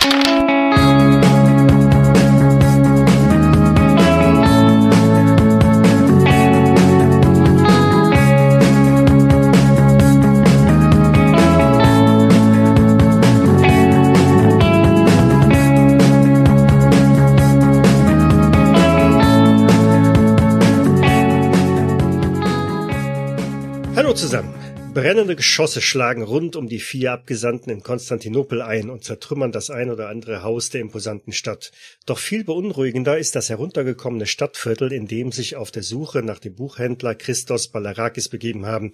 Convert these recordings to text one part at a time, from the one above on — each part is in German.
Thank you. Brennende Geschosse schlagen rund um die vier Abgesandten in Konstantinopel ein und zertrümmern das ein oder andere Haus der imposanten Stadt. Doch viel beunruhigender ist das heruntergekommene Stadtviertel, in dem sich auf der Suche nach dem Buchhändler Christos Balarakis begeben haben.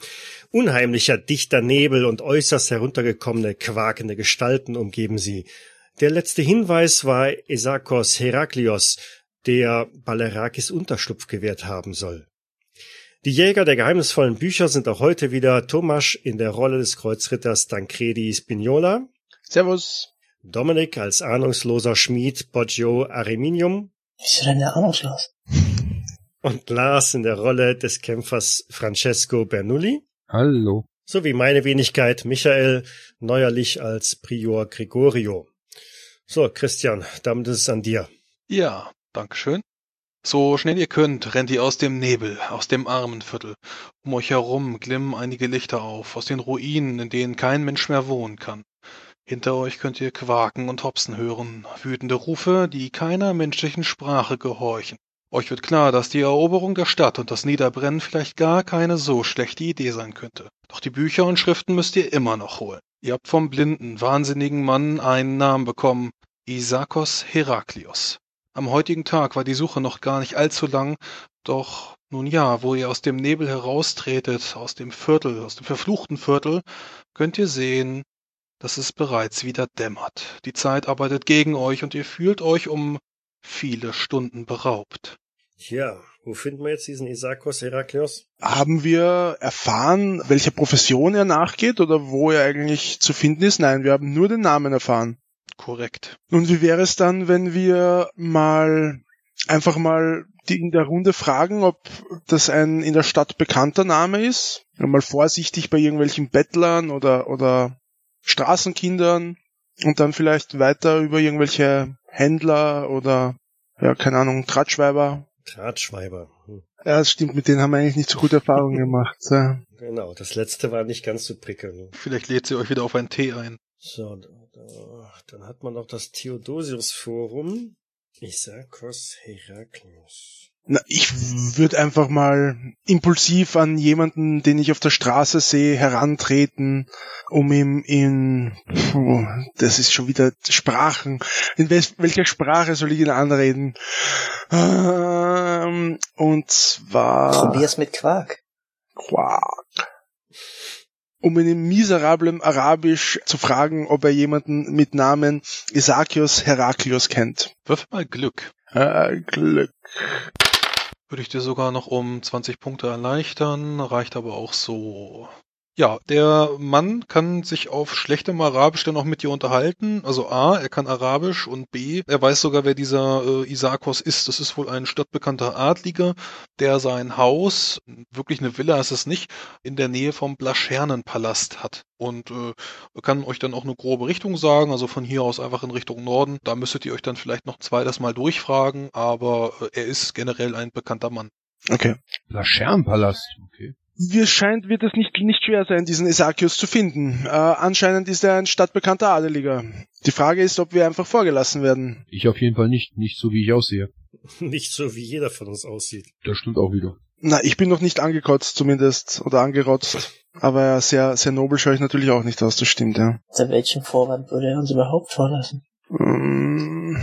Unheimlicher, dichter Nebel und äußerst heruntergekommene, quakende Gestalten umgeben sie. Der letzte Hinweis war Esakos Heraklios, der Balarakis Unterschlupf gewährt haben soll. Die Jäger der geheimnisvollen Bücher sind auch heute wieder Tomasz in der Rolle des Kreuzritters Tancredi Spignola. Servus. Dominik als ahnungsloser Schmied Poggio Ariminium. Wieso denn der ahnungslos? Und Lars in der Rolle des Kämpfers Francesco Bernoulli. Hallo. Sowie meine Wenigkeit Michael, neuerlich als Prior Gregorio. So, Christian, damit ist es an dir. Ja, Dankeschön. So schnell ihr könnt, rennt ihr aus dem Nebel, aus dem Armenviertel. Um euch herum glimmen einige Lichter auf, aus den Ruinen, in denen kein Mensch mehr wohnen kann. Hinter euch könnt ihr Quaken und Hopsen hören, wütende Rufe, die keiner menschlichen Sprache gehorchen. Euch wird klar, dass die Eroberung der Stadt und das Niederbrennen vielleicht gar keine so schlechte Idee sein könnte. Doch die Bücher und Schriften müsst ihr immer noch holen. Ihr habt vom blinden, wahnsinnigen Mann einen Namen bekommen, Isakos Heraklios. Am heutigen Tag war die Suche noch gar nicht allzu lang, doch nun ja, wo ihr aus dem Nebel heraustretet, aus dem Viertel, aus dem verfluchten Viertel, könnt ihr sehen, dass es bereits wieder dämmert. Die Zeit arbeitet gegen euch und ihr fühlt euch um viele Stunden beraubt. Tja, wo finden wir jetzt diesen Isakos Heraklios? Haben wir erfahren, welcher Profession er nachgeht oder wo er eigentlich zu finden ist? Nein, wir haben nur den Namen erfahren. Korrekt. Und wie wäre es dann, wenn wir mal einfach mal die in der Runde fragen, ob das ein in der Stadt bekannter Name ist? Mal vorsichtig bei irgendwelchen Bettlern oder, oder Straßenkindern und dann vielleicht weiter über irgendwelche Händler oder, ja, keine Ahnung, Tratschweiber. Tratschweiber. Hm. Ja, das stimmt, mit denen haben wir eigentlich nicht so gute Erfahrungen gemacht. Ja. Genau, das letzte war nicht ganz so prickelnd. Vielleicht lädt sie euch wieder auf einen Tee ein. So, dann hat man noch das Theodosius-Forum. Isakos Heraklius. Na, ich würde einfach mal impulsiv an jemanden, den ich auf der Straße sehe, herantreten, um ihm in, puh, das ist schon wieder Sprachen. In welcher Sprache soll ich ihn anreden? Ähm, und zwar. Probier's mit Quark. Quark um in miserablem Arabisch zu fragen, ob er jemanden mit Namen Isakios Heraklios kennt. Wirf mal Glück. Äh, Glück. Würde ich dir sogar noch um 20 Punkte erleichtern, reicht aber auch so. Ja, der Mann kann sich auf schlechtem Arabisch dann auch mit dir unterhalten. Also A, er kann Arabisch und B, er weiß sogar, wer dieser äh, Isakos ist. Das ist wohl ein stadtbekannter Adliger, der sein Haus, wirklich eine Villa ist es nicht, in der Nähe vom Blaschernenpalast hat. Und äh, kann euch dann auch eine grobe Richtung sagen, also von hier aus einfach in Richtung Norden. Da müsstet ihr euch dann vielleicht noch zweites Mal durchfragen, aber äh, er ist generell ein bekannter Mann. Okay. Blaschernenpalast, okay. Wie scheint, wird es nicht, nicht schwer sein, diesen Esakius zu finden. Äh, anscheinend ist er ein stadtbekannter Adeliger. Die Frage ist, ob wir einfach vorgelassen werden. Ich auf jeden Fall nicht. Nicht so, wie ich aussehe. Nicht so, wie jeder von uns aussieht. Das stimmt auch wieder. Na, ich bin noch nicht angekotzt zumindest. Oder angerotzt. Aber ja, sehr, sehr nobel schaue ich natürlich auch nicht aus, das stimmt, ja. Unter welchem Vorwand würde er uns überhaupt vorlassen? Mm.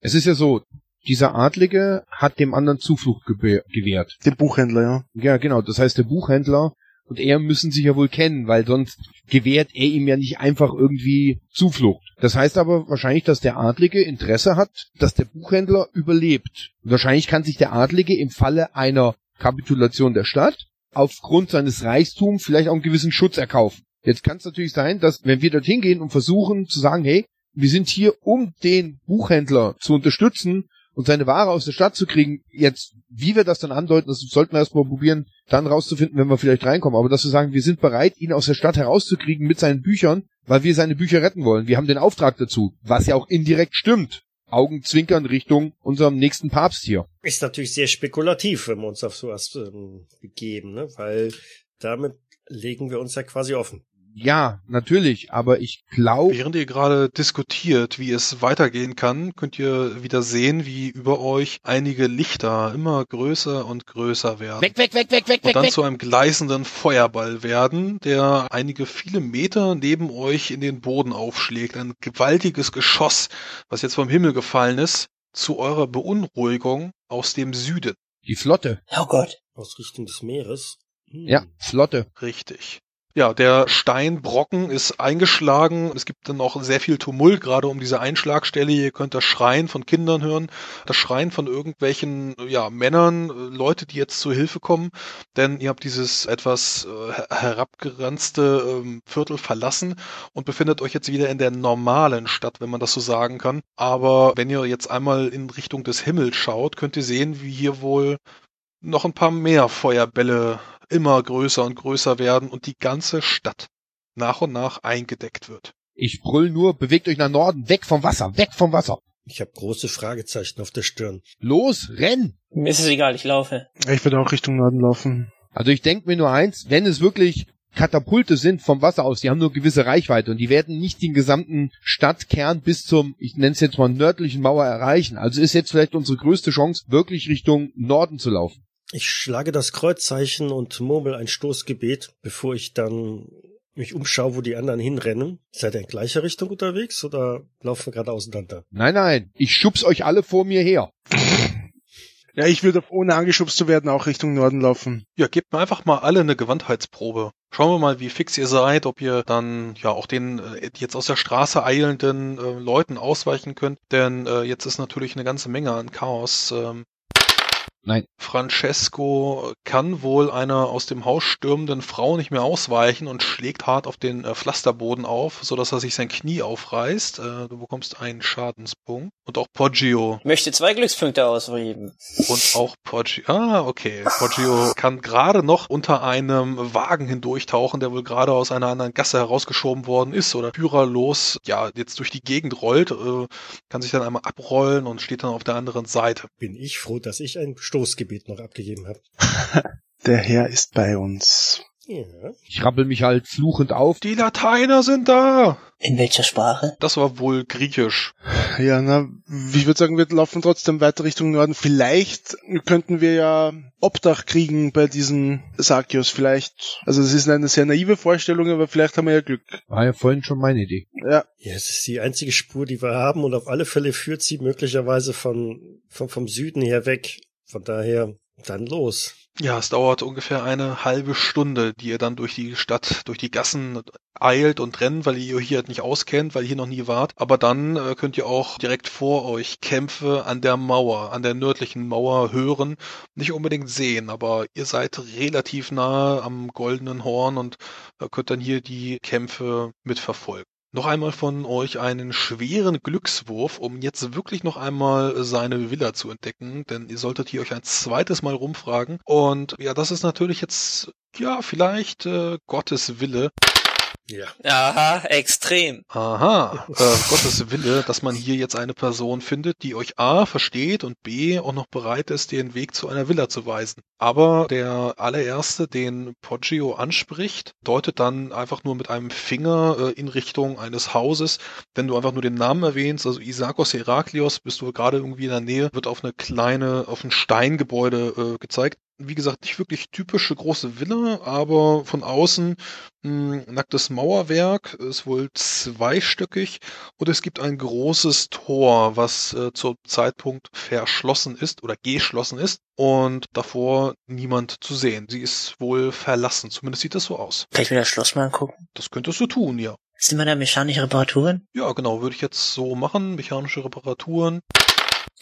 Es ist ja so, dieser Adlige hat dem anderen Zuflucht gewährt. Dem Buchhändler, ja. Ja, genau. Das heißt, der Buchhändler und er müssen sich ja wohl kennen, weil sonst gewährt er ihm ja nicht einfach irgendwie Zuflucht. Das heißt aber wahrscheinlich, dass der Adlige Interesse hat, dass der Buchhändler überlebt. Und wahrscheinlich kann sich der Adlige im Falle einer Kapitulation der Stadt aufgrund seines Reichtums vielleicht auch einen gewissen Schutz erkaufen. Jetzt kann es natürlich sein, dass wenn wir dorthin gehen und versuchen zu sagen, hey, wir sind hier, um den Buchhändler zu unterstützen und seine Ware aus der Stadt zu kriegen, jetzt, wie wir das dann andeuten, das sollten wir erstmal probieren, dann rauszufinden, wenn wir vielleicht reinkommen. Aber dass wir sagen, wir sind bereit, ihn aus der Stadt herauszukriegen mit seinen Büchern, weil wir seine Bücher retten wollen. Wir haben den Auftrag dazu, was ja auch indirekt stimmt. Augenzwinkern Richtung unserem nächsten Papst hier. Ist natürlich sehr spekulativ, wenn wir uns auf sowas ähm, begeben, ne? weil damit legen wir uns ja quasi offen. Ja, natürlich, aber ich glaube, Während ihr gerade diskutiert, wie es weitergehen kann, könnt ihr wieder sehen, wie über euch einige Lichter immer größer und größer werden. weg, weg, weg, weg, weg, und weg, dann weg. zu einem gleißenden Feuerball werden, der einige viele Meter neben euch in den Boden aufschlägt. Ein gewaltiges Geschoss, was jetzt vom Himmel gefallen ist, zu eurer Beunruhigung aus dem Süden. Die Flotte. Oh Gott. Aus Richtung des Meeres. Hm. Ja, Flotte. Richtig. Ja, der Steinbrocken ist eingeschlagen. Es gibt dann auch sehr viel Tumult, gerade um diese Einschlagstelle. Ihr könnt das Schreien von Kindern hören, das Schreien von irgendwelchen ja, Männern, äh, Leute, die jetzt zur Hilfe kommen. Denn ihr habt dieses etwas äh, her- herabgeranzte ähm, Viertel verlassen und befindet euch jetzt wieder in der normalen Stadt, wenn man das so sagen kann. Aber wenn ihr jetzt einmal in Richtung des Himmels schaut, könnt ihr sehen, wie hier wohl noch ein paar mehr Feuerbälle immer größer und größer werden und die ganze Stadt nach und nach eingedeckt wird. Ich brüll nur, bewegt euch nach Norden, weg vom Wasser, weg vom Wasser. Ich habe große Fragezeichen auf der Stirn. Los, renn! Mir ist es egal, ich laufe. Ich werde auch Richtung Norden laufen. Also ich denke mir nur eins, wenn es wirklich Katapulte sind vom Wasser aus, die haben nur gewisse Reichweite und die werden nicht den gesamten Stadtkern bis zum, ich nenne es jetzt mal nördlichen Mauer erreichen. Also ist jetzt vielleicht unsere größte Chance, wirklich Richtung Norden zu laufen. Ich schlage das Kreuzzeichen und murmel ein Stoßgebet, bevor ich dann mich umschaue, wo die anderen hinrennen. Seid ihr in gleicher Richtung unterwegs oder laufen wir gerade auseinander? Nein, nein, ich schubs euch alle vor mir her. Ja, ich würde ohne angeschubst zu werden auch Richtung Norden laufen. Ja, gebt mir einfach mal alle eine Gewandheitsprobe. Schauen wir mal, wie fix ihr seid, ob ihr dann ja auch den äh, jetzt aus der Straße eilenden äh, Leuten ausweichen könnt. Denn äh, jetzt ist natürlich eine ganze Menge an Chaos. Ähm, Nein. Francesco kann wohl einer aus dem Haus stürmenden Frau nicht mehr ausweichen und schlägt hart auf den äh, Pflasterboden auf, sodass er sich sein Knie aufreißt. Äh, du bekommst einen Schadenspunkt. Und auch Poggio Ich möchte zwei Glückspunkte ausgeben. und auch Poggio. Ah, okay. Poggio kann gerade noch unter einem Wagen hindurchtauchen, der wohl gerade aus einer anderen Gasse herausgeschoben worden ist oder führerlos, ja, jetzt durch die Gegend rollt, äh, kann sich dann einmal abrollen und steht dann auf der anderen Seite. Bin ich froh, dass ich ein Stoßgebet noch abgegeben habe. Der Herr ist bei uns. Ja. Ich rappel mich halt fluchend auf. Die Lateiner sind da! In welcher Sprache? Das war wohl griechisch. Ja, na, ich würde sagen, wir laufen trotzdem weiter Richtung Norden. Vielleicht könnten wir ja Obdach kriegen bei diesen Sakios. Vielleicht, also es ist eine sehr naive Vorstellung, aber vielleicht haben wir ja Glück. War ja vorhin schon meine Idee. Ja, Ja, es ist die einzige Spur, die wir haben und auf alle Fälle führt sie möglicherweise von, von vom Süden her weg. Von daher dann los. Ja, es dauert ungefähr eine halbe Stunde, die ihr dann durch die Stadt, durch die Gassen eilt und rennt, weil ihr hier halt nicht auskennt, weil ihr hier noch nie wart. Aber dann äh, könnt ihr auch direkt vor euch Kämpfe an der Mauer, an der nördlichen Mauer hören. Nicht unbedingt sehen, aber ihr seid relativ nahe am Goldenen Horn und äh, könnt dann hier die Kämpfe mitverfolgen. Noch einmal von euch einen schweren Glückswurf, um jetzt wirklich noch einmal seine Villa zu entdecken, denn ihr solltet hier euch ein zweites Mal rumfragen. Und ja, das ist natürlich jetzt, ja, vielleicht äh, Gottes Wille. Ja. Aha, extrem. Aha, äh, Gottes Wille, dass man hier jetzt eine Person findet, die euch A versteht und B auch noch bereit ist, den Weg zu einer Villa zu weisen. Aber der allererste, den Poggio anspricht, deutet dann einfach nur mit einem Finger äh, in Richtung eines Hauses. Wenn du einfach nur den Namen erwähnst, also Isakos Heraklios, bist du gerade irgendwie in der Nähe, wird auf eine kleine, auf ein Steingebäude äh, gezeigt. Wie gesagt, nicht wirklich typische große Villa, aber von außen mh, nacktes Mauerwerk, ist wohl zweistöckig und es gibt ein großes Tor, was äh, zum Zeitpunkt verschlossen ist oder geschlossen ist und davor niemand zu sehen. Sie ist wohl verlassen, zumindest sieht das so aus. Kann ich mir das Schloss mal angucken? Das könntest du tun, ja. Sind wir da mechanische Reparaturen? Ja, genau, würde ich jetzt so machen, mechanische Reparaturen.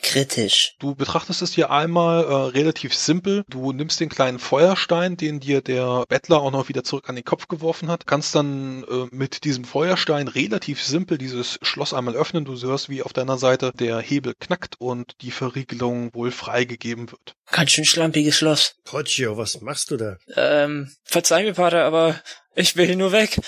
Kritisch. Du betrachtest es hier einmal äh, relativ simpel. Du nimmst den kleinen Feuerstein, den dir der Bettler auch noch wieder zurück an den Kopf geworfen hat, kannst dann äh, mit diesem Feuerstein relativ simpel dieses Schloss einmal öffnen. Du hörst, wie auf deiner Seite der Hebel knackt und die Verriegelung wohl freigegeben wird. Ganz schön schlampiges Schloss. Poggio, was machst du da? Ähm, verzeih mir, Pater, aber ich will nur weg.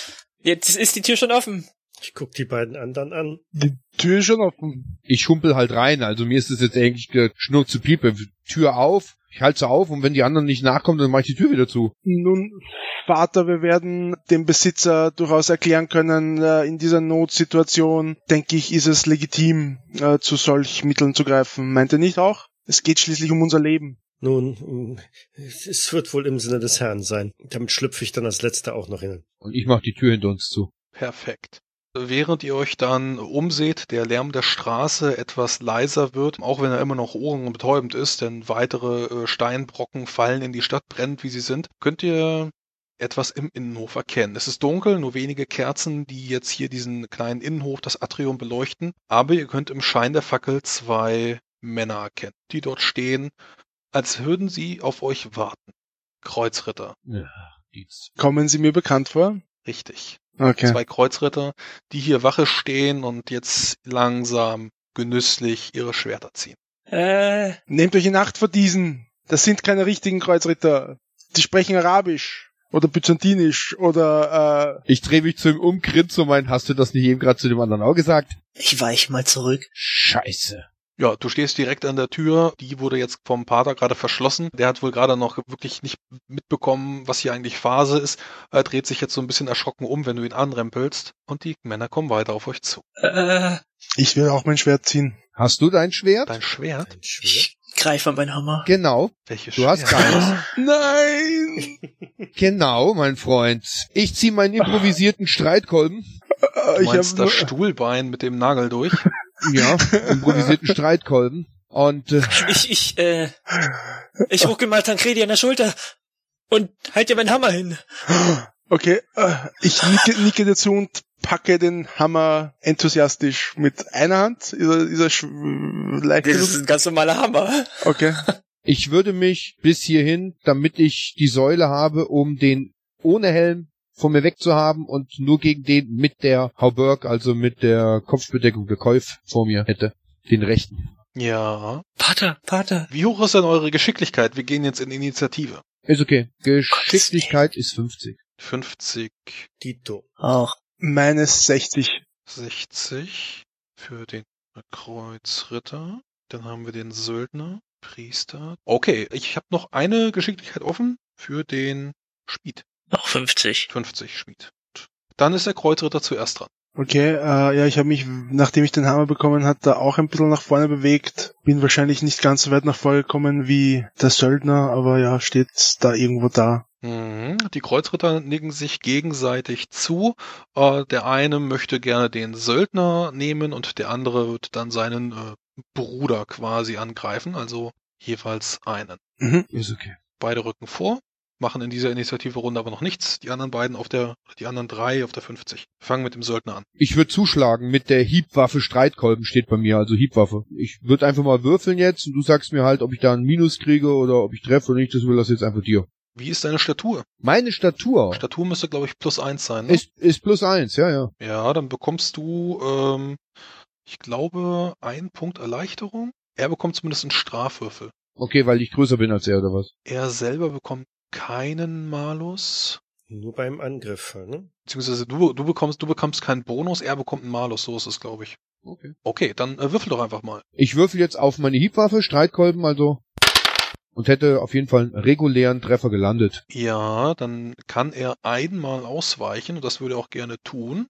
Jetzt ist die Tür schon offen. Ich guck die beiden anderen an. Die Tür ist schon offen. Ich humpel halt rein, also mir ist es jetzt eigentlich geschnurrt zu Piepe. Tür auf, ich halte sie auf und wenn die anderen nicht nachkommen, dann mache ich die Tür wieder zu. Nun, Vater, wir werden dem Besitzer durchaus erklären können, äh, in dieser Notsituation, denke ich, ist es legitim, äh, zu solch Mitteln zu greifen. Meint ihr nicht auch? Es geht schließlich um unser Leben. Nun, es wird wohl im Sinne des Herrn sein. Damit schlüpfe ich dann als Letzter auch noch hin. Und ich mache die Tür hinter uns zu. Perfekt. Während ihr euch dann umseht, der Lärm der Straße etwas leiser wird, auch wenn er immer noch ohrenbetäubend ist, denn weitere äh, Steinbrocken fallen in die Stadt, brennend wie sie sind, könnt ihr etwas im Innenhof erkennen. Es ist dunkel, nur wenige Kerzen, die jetzt hier diesen kleinen Innenhof, das Atrium beleuchten, aber ihr könnt im Schein der Fackel zwei Männer erkennen, die dort stehen, als würden sie auf euch warten. Kreuzritter. Ja. Kommen Sie mir bekannt vor? Richtig. Okay. Zwei Kreuzritter, die hier Wache stehen und jetzt langsam genüsslich ihre Schwerter ziehen. Äh, Nehmt euch in Acht vor diesen. Das sind keine richtigen Kreuzritter. Die sprechen Arabisch oder Byzantinisch oder Ich drehe mich zu ihm um, grinse und mein, hast du das nicht eben gerade zu dem anderen auch gesagt? ich weich mal zurück. Scheiße. Ja, du stehst direkt an der Tür. Die wurde jetzt vom Pater gerade verschlossen. Der hat wohl gerade noch wirklich nicht mitbekommen, was hier eigentlich Phase ist. Er dreht sich jetzt so ein bisschen erschrocken um, wenn du ihn anrempelst. Und die Männer kommen weiter auf euch zu. Äh, ich will auch mein Schwert ziehen. Hast du dein Schwert? Dein Schwert? Ein Schwert? ich greife an meinen Hammer. Genau, Welches du hast Schwert? deins. Nein! Genau, mein Freund. Ich zieh meinen improvisierten Streitkolben. Du ich meinst habe das Stuhlbein mit dem Nagel durch? Ja, improvisierten Streitkolben. Und äh, Ich, ich, äh, ich ruckel mal Tancredi an der Schulter und halt dir meinen Hammer hin. Okay, äh, ich nicke, nicke dazu und packe den Hammer enthusiastisch mit einer Hand. Ist er, ist er sch- leicht Das ist ein ganz normaler Hammer. Okay. ich würde mich bis hierhin, damit ich die Säule habe, um den ohne Helm von mir wegzuhaben und nur gegen den mit der Hauberg, also mit der Kopfbedeckung der Käuf vor mir hätte. Den rechten. Ja. Pater, Pater. Wie hoch ist denn eure Geschicklichkeit? Wir gehen jetzt in Initiative. Ist okay. Geschicklichkeit ist 50. 50, Dito. Auch. Meines 60. 60 für den Kreuzritter. Dann haben wir den Söldner, Priester. Okay, ich habe noch eine Geschicklichkeit offen für den Schmied. Noch 50. 50 Schmied. Dann ist der Kreuzritter zuerst dran. Okay, äh, ja, ich habe mich, nachdem ich den Hammer bekommen hat, da auch ein bisschen nach vorne bewegt. Bin wahrscheinlich nicht ganz so weit nach vorne gekommen wie der Söldner, aber ja, steht da irgendwo da. Mhm. Die Kreuzritter nicken sich gegenseitig zu. Äh, der eine möchte gerne den Söldner nehmen und der andere wird dann seinen äh, Bruder quasi angreifen, also jeweils einen. Mhm. Ist okay. Beide rücken vor, machen in dieser Initiative-Runde aber noch nichts. Die anderen beiden auf der, die anderen drei auf der 50. Fangen mit dem Söldner an. Ich würde zuschlagen mit der Hiebwaffe Streitkolben steht bei mir, also Hiebwaffe. Ich würde einfach mal würfeln jetzt und du sagst mir halt, ob ich da einen Minus kriege oder ob ich treffe oder nicht, das will das jetzt einfach dir. Wie ist deine Statur? Meine Statur Statur müsste, glaube ich, plus eins sein. Ne? ist, ist plus eins, ja, ja. Ja, dann bekommst du, ähm, ich glaube, einen Punkt Erleichterung. Er bekommt zumindest einen Strafwürfel. Okay, weil ich größer bin als er oder was? Er selber bekommt keinen Malus. Nur beim Angriff, ne? Beziehungsweise du, du bekommst, du bekommst keinen Bonus, er bekommt einen Malus, so ist es, glaube ich. Okay. Okay, dann äh, würfel doch einfach mal. Ich würfel jetzt auf meine Hiebwaffe, Streitkolben also. Und hätte auf jeden Fall einen regulären Treffer gelandet. Ja, dann kann er einmal ausweichen und das würde er auch gerne tun.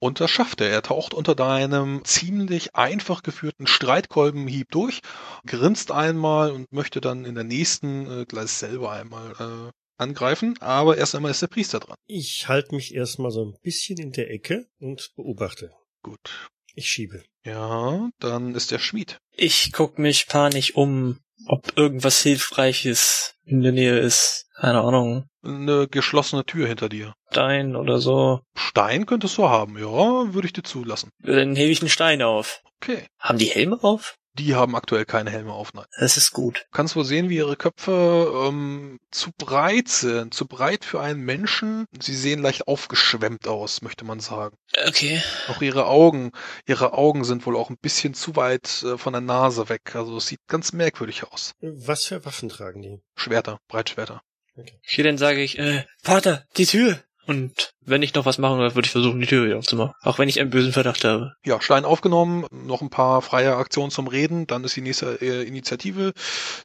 Und das schafft er. Er taucht unter deinem ziemlich einfach geführten Streitkolbenhieb durch, grinst einmal und möchte dann in der nächsten äh, gleich selber einmal äh, angreifen. Aber erst einmal ist der Priester dran. Ich halte mich erstmal so ein bisschen in der Ecke und beobachte. Gut. Ich schiebe. Ja, dann ist der Schmied. Ich guck mich panisch um, ob irgendwas Hilfreiches in der Nähe ist. Keine Ahnung. Eine geschlossene Tür hinter dir. Stein oder so. Stein könntest du haben, ja, würde ich dir zulassen. Dann hebe ich einen Stein auf. Okay. Haben die Helme auf? Die haben aktuell keine Helme auf, nein. Das ist gut. Du kannst wohl sehen, wie ihre Köpfe ähm, zu breit sind. Zu breit für einen Menschen. Sie sehen leicht aufgeschwemmt aus, möchte man sagen. Okay. Auch ihre Augen, ihre Augen sind wohl auch ein bisschen zu weit äh, von der Nase weg. Also es sieht ganz merkwürdig aus. Was für Waffen tragen die? Schwerter, Breitschwerter. Okay, dann sage ich, äh, Vater, die Tür! Und wenn ich noch was machen will, würde ich versuchen, die Tür wieder aufzumachen. Auch wenn ich einen bösen Verdacht habe. Ja, Stein aufgenommen, noch ein paar freie Aktionen zum Reden, dann ist die nächste äh, Initiative.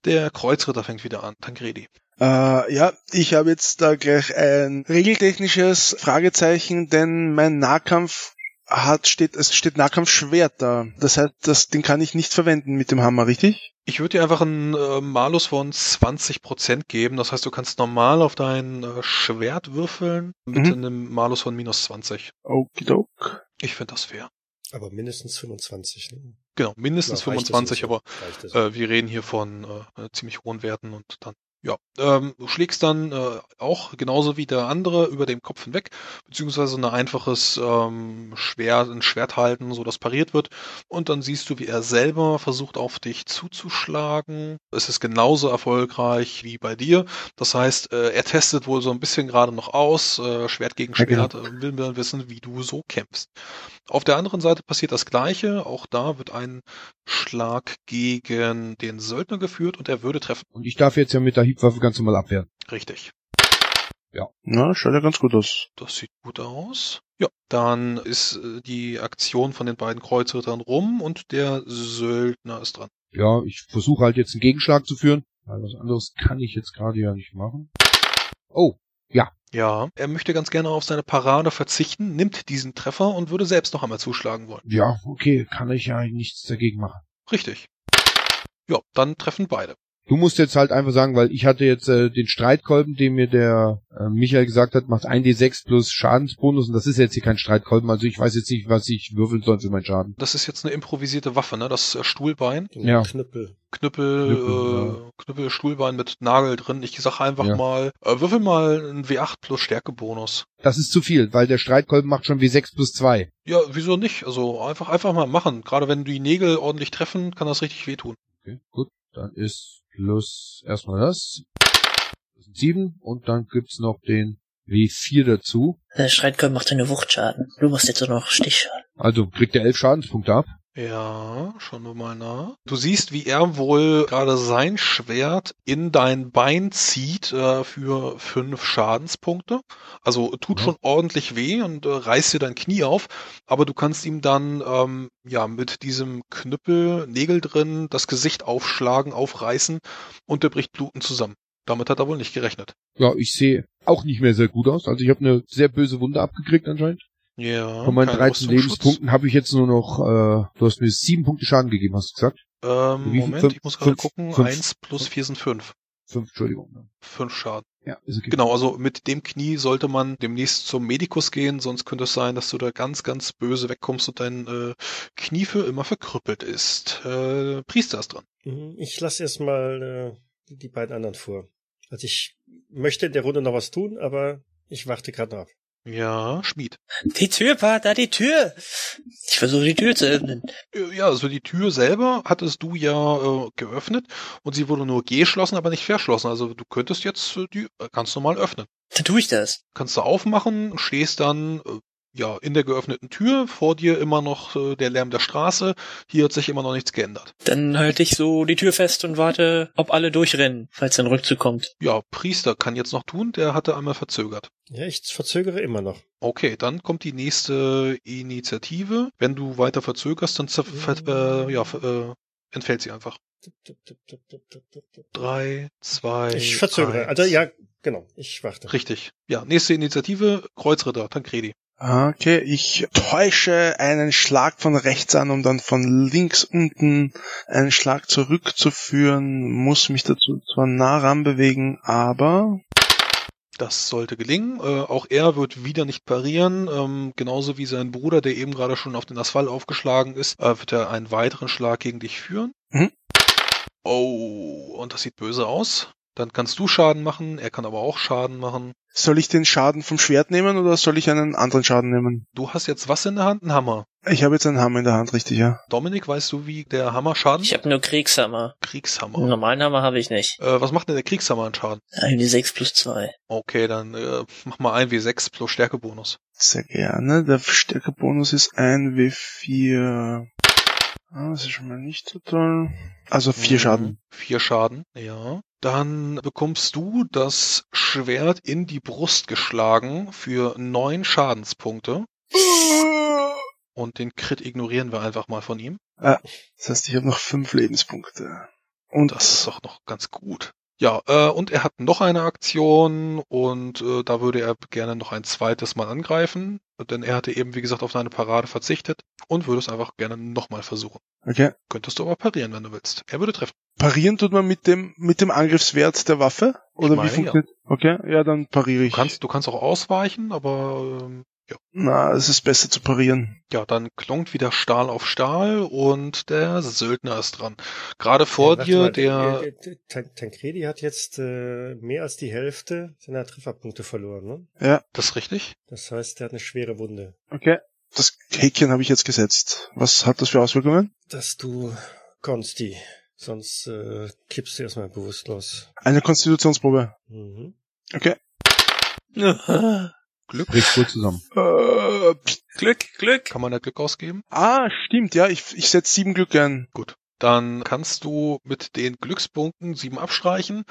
Der Kreuzritter fängt wieder an. Tancredi. Äh, ja, ich habe jetzt da gleich ein regeltechnisches Fragezeichen, denn mein Nahkampf hat steht es steht Nahkampfschwert da. Das heißt, das den kann ich nicht verwenden mit dem Hammer, richtig? Ich würde dir einfach einen äh, Malus von 20% geben. Das heißt, du kannst normal auf dein äh, Schwert würfeln mit Mhm. einem Malus von minus 20. Okidok. Ich finde das fair. Aber mindestens 25. Ne? Genau, mindestens Ja, reicht das 25, uns aber? Äh, wir reden hier von äh, ziemlich hohen Werten und dann, ja, ähm, du schlägst dann äh, auch genauso wie der andere über dem Kopf hinweg, beziehungsweise ein einfaches ähm, Schwert, ein Schwert halten, so dass pariert wird. Und dann siehst du, wie er selber versucht, auf dich zuzuschlagen. Es ist genauso erfolgreich wie bei dir. Das heißt, äh, er testet wohl so ein bisschen gerade noch aus, äh, Schwert gegen genau. Schwert, äh, will dann wissen, wie du so kämpfst. Auf der anderen Seite passiert das Gleiche. Auch da wird ein Schlag gegen den Söldner geführt und er würde treffen. Und ich darf jetzt ja mit der Hiebwaffe ganz normal abwehren. Richtig. Na, schaut ja ganz gut aus. Das sieht gut aus. Ja, dann ist äh, die Aktion von den beiden Kreuzrittern rum und der Söldner ist dran. Ja, ich versuche halt jetzt einen Gegenschlag zu führen. Weil was anderes kann ich jetzt gerade ja nicht machen. Oh, Ja, er möchte ganz gerne auf seine Parade verzichten, nimmt diesen Treffer und würde selbst noch einmal zuschlagen wollen. ja, okay, kann ich ja nichts dagegen machen. Richtig. Ja, dann treffen beide. Du musst jetzt halt einfach sagen, weil ich hatte jetzt äh, den Streitkolben, den mir der äh, Michael gesagt hat, macht 1d6 plus Schadensbonus und das ist jetzt hier kein Streitkolben, also ich weiß jetzt nicht, was ich würfeln soll für meinen Schaden. Das ist jetzt eine improvisierte Waffe, ne? Das äh, Stuhlbein. Ja. Knüppel. Knüppel, Knüppel, äh, Knüppel, Stuhlbein mit Nagel drin. Ich sag einfach Ja. mal, äh, würfel mal einen W8 plus Stärkebonus. Das ist zu viel, weil der Streitkolben macht schon wie 6 plus 2. Ja, wieso nicht? Also einfach, einfach mal machen. Gerade wenn die Nägel ordentlich treffen, kann das richtig wehtun. Okay, gut, dann ist plus erstmal das. Das sind 7 und dann gibt's noch den W4 dazu. Der Streitkolben macht eine Wuchtschaden. Du machst jetzt nur noch Stichschaden. Also kriegt er 11 Schadenspunkte ab. Ja, schauen wir mal nach. Du siehst, wie er wohl gerade sein Schwert in dein Bein zieht äh, für fünf Schadenspunkte. Also tut Ja. schon ordentlich weh und äh, reißt dir dein Knie auf, aber du kannst ihm dann ähm, ja mit diesem Knüppel, Nägel drin, das Gesicht aufschlagen, aufreißen und der bricht blutend zusammen. Damit hat er wohl nicht gerechnet. Ja, ich sehe auch nicht mehr sehr gut aus. Also ich habe eine sehr böse Wunde abgekriegt anscheinend. Ja. Von meinen kein 13 Rüstungsschutz. Lebenspunkten habe ich jetzt nur noch, äh, du hast mir 7 Punkte Schaden gegeben, hast du gesagt? Ähm? Moment, Fünf- ich muss gerade fünf- gucken. fünf- Eins plus vier sind fünf. 5, Entschuldigung. Fünf Schaden. Ja, ist okay. Genau, also mit dem Knie sollte man demnächst zum Medikus gehen, sonst könnte es sein, dass du da ganz, ganz böse wegkommst und dein äh, Knie für immer verkrüppelt ist. Äh, Priester ist dran. Mhm, Ich lasse erstmal äh, die- beiden anderen vor. Also ich möchte in der Runde noch was tun, aber ich warte gerade noch ab. Ja, Schmied. Die Tür, Pater, die Tür! Ich versuche die Tür zu öffnen. Äh, Ja, also die Tür selber hattest du ja äh, geöffnet und sie wurde nur geschlossen, aber nicht verschlossen. Also du könntest jetzt äh, die äh, ganz normal öffnen. Dann tue ich das. Kannst du aufmachen, stehst dann äh, ja in der geöffneten Tür, vor dir immer noch äh, der Lärm der Straße. Hier hat sich immer noch nichts geändert. Dann halte ich so die Tür fest und warte, ob alle durchrennen, falls ein Rückzug kommt. Ja, Priester kann jetzt noch tun, der hatte einmal verzögert. Ja, ich verzögere immer noch. Okay, dann kommt die nächste Initiative. Wenn du weiter verzögerst, dann äh, ja, äh, entfällt sie einfach. Drei, zwei. Ich verzögere. eins. Also ja, genau. Ich warte. Richtig. Ja, nächste Initiative, Kreuzritter, Tancredi. Okay, ich täusche einen Schlag von rechts an, um dann von links unten einen Schlag zurückzuführen, muss mich dazu zwar nah ranbewegen, aber Das sollte gelingen. Äh, auch er wird wieder nicht parieren. Ähm, genauso wie sein Bruder, der eben gerade schon auf den Asphalt aufgeschlagen ist, äh, wird er einen weiteren Schlag gegen dich führen. Mhm. Oh, und das sieht böse aus. Dann kannst du Schaden machen, er kann aber auch Schaden machen. Soll ich den Schaden vom Schwert nehmen oder soll ich einen anderen Schaden nehmen? Du hast jetzt was in der Hand? Ein Hammer. Ich habe jetzt einen Hammer in der Hand, richtig, ja. Dominik, weißt du, wie der Hammer Schaden? Ich habe nur Kriegshammer. Kriegshammer. Einen normalen Hammer habe ich nicht. Äh, was macht denn der Kriegshammer an Schaden? Irgendwie 6 plus 2. Okay, dann äh, mach mal ein W6 plus Stärkebonus. Sehr gerne. Der Stärkebonus ist ein W4. Ah, das ist schon mal nicht so toll. Also vier Mhm. Schaden. Vier Schaden, ja. Dann bekommst du das Schwert in die Brust geschlagen für neun Schadenspunkte. Und den Crit ignorieren wir einfach mal von ihm. Das heißt, ich habe noch fünf Lebenspunkte. Und Das ist doch noch ganz gut. Ja, äh, und er hat noch eine Aktion und äh, da würde er gerne noch ein zweites Mal angreifen, denn er hatte eben, wie gesagt, auf seine Parade verzichtet und würde es einfach gerne nochmal versuchen. Okay. Könntest du aber parieren, wenn du willst. Er würde treffen. Parieren tut man mit dem mit dem Angriffswert der Waffe? Oder meine, wie funktioniert? Okay, ja, dann pariere ich. Du kannst, du kannst auch ausweichen, aber ähm, ja. Na, es ist besser zu parieren. Ja, dann klonkt wieder Stahl auf Stahl und der Söldner ist dran. Gerade vor Ja, dir, mal, der, Tan- Tancredi hat jetzt äh, mehr als die Hälfte seiner Trefferpunkte verloren, ne? Ja, das ist richtig? Das heißt, er hat eine schwere Wunde. okay. Das Häkchen habe ich jetzt gesetzt. Was hat das für Auswirkungen? Dass du Konsti, sonst äh, kippst du erstmal bewusstlos. Eine Konstitutionsprobe. Mhm. Okay. Glück? Bricht wohl zusammen. Äh, Glück, Glück. Kann man da Glück ausgeben? ah, stimmt, ja. Ich, ich setze sieben Glück ein. Gut. Dann kannst du mit den Glückspunkten sieben abstreichen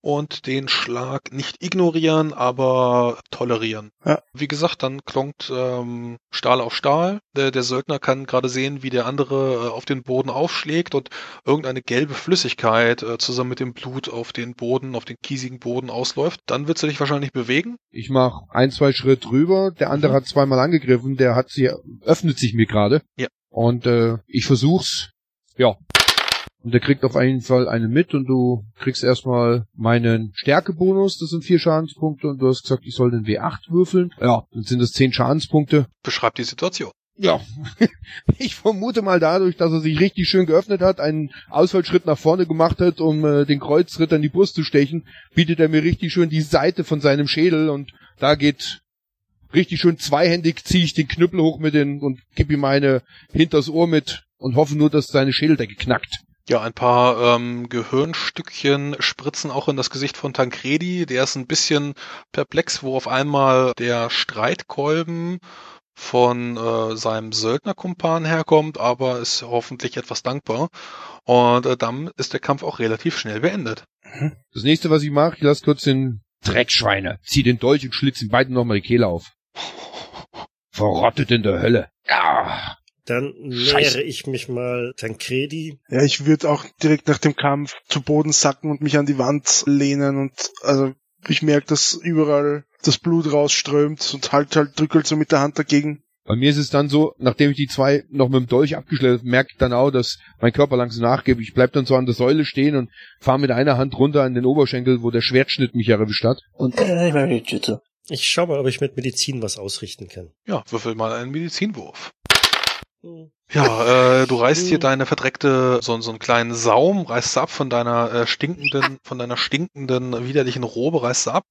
und den Schlag nicht ignorieren, aber tolerieren. Ja. Wie gesagt, dann klonkt ähm, Stahl auf Stahl. Der, der Söldner kann gerade sehen, wie der andere äh, auf den Boden aufschlägt und irgendeine gelbe Flüssigkeit äh, zusammen mit dem Blut auf den Boden, auf den kiesigen Boden ausläuft. Dann wird du dich wahrscheinlich bewegen. Ich mach ein, zwei Schritt rüber, der andere hat zweimal angegriffen, der hat sie, öffnet sich mir gerade. Ja. Und äh, ich versuch's, ja. Und der kriegt auf jeden Fall einen mit und du kriegst erstmal meinen Stärkebonus, das sind vier Schadenspunkte und du hast gesagt, ich soll den W8 würfeln. Ja, dann sind das zehn Schadenspunkte. Beschreib die Situation. Ja, ich vermute mal dadurch, dass er sich richtig schön geöffnet hat, einen Ausfallschritt nach vorne gemacht hat, um äh, den Kreuzritter in die Brust zu stechen, bietet er mir richtig schön die Seite von seinem Schädel und da geht richtig schön zweihändig, ziehe ich den Knüppel hoch mit den und gib ihm eine hinters Ohr mit und hoffe nur, dass seine Schädeldecke knackt. Ja, ein paar ähm, Gehirnstückchen spritzen auch in das Gesicht von Tancredi. Der ist ein bisschen perplex, wo auf einmal der Streitkolben von äh, seinem Söldnerkumpan herkommt, aber ist hoffentlich etwas dankbar. Und äh, dann ist der Kampf auch relativ schnell beendet. Das nächste, was ich mache, ich lasse kurz den Dreckschweine, zieh den Dolch und schlitz ihm beiden nochmal die Kehle auf. Verrottet in der Hölle. Ja. Dann Scheiße. nähere ich mich mal Tancredi. Ja, ich würde auch direkt nach dem Kampf zu Boden sacken und mich an die Wand lehnen und also ich merke, dass überall das Blut rausströmt und halt halt drückelt so mit der Hand dagegen. Bei mir ist es dann so, nachdem ich die zwei noch mit dem Dolch abgeschleppt habe, merke ich dann auch, dass mein Körper langsam nachgibt. Ich bleib dann so an der Säule stehen und fahre mit einer Hand runter an den Oberschenkel, wo der Schwertschnitt mich erwischt hat. Und Äh, ich mach Jiu-Jitsu. Ich schau mal, ob ich mit Medizin was ausrichten kann. Ja, würfel mal einen Medizinwurf. Ja, äh, du reißt hier deine verdreckte, so, so einen kleinen Saum, reißt sie ab von deiner äh, stinkenden, von deiner stinkenden, widerlichen Robe, reißt sie ab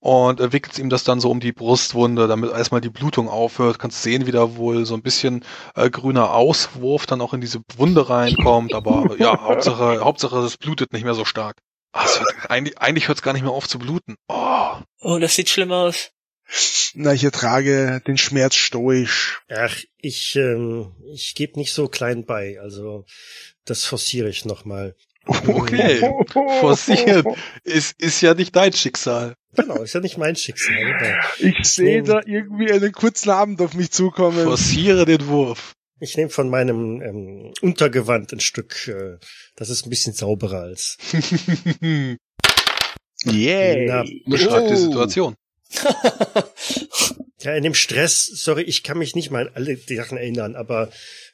und äh, wickelst ihm das dann so um die Brustwunde, damit erstmal die Blutung aufhört. Kannst sehen, wie da wohl so ein bisschen äh, grüner Auswurf dann auch in diese Wunde reinkommt, aber ja, Hauptsache, Hauptsache, es blutet nicht mehr so stark. Es hört, eigentlich eigentlich hört es gar nicht mehr auf zu bluten. Oh, Oh, das sieht schlimm aus. Na, ich ertrage den Schmerz stoisch. Ach, ich, ähm, ich gebe nicht so klein bei, also das forciere ich nochmal. okay. Forciert. Ist, ist ja nicht dein Schicksal. Genau, ist ja nicht mein Schicksal. Genau. Ich sehe da irgendwie einen kurzen Abend auf mich zukommen. Forciere den Wurf. Ich nehme von meinem ähm, Untergewand ein Stück, äh, das ist ein bisschen sauberer als. Yay. Na, Beschreib die Oh. Situation. Ja, in dem Stress, sorry, ich kann mich nicht mal an alle die Sachen erinnern, aber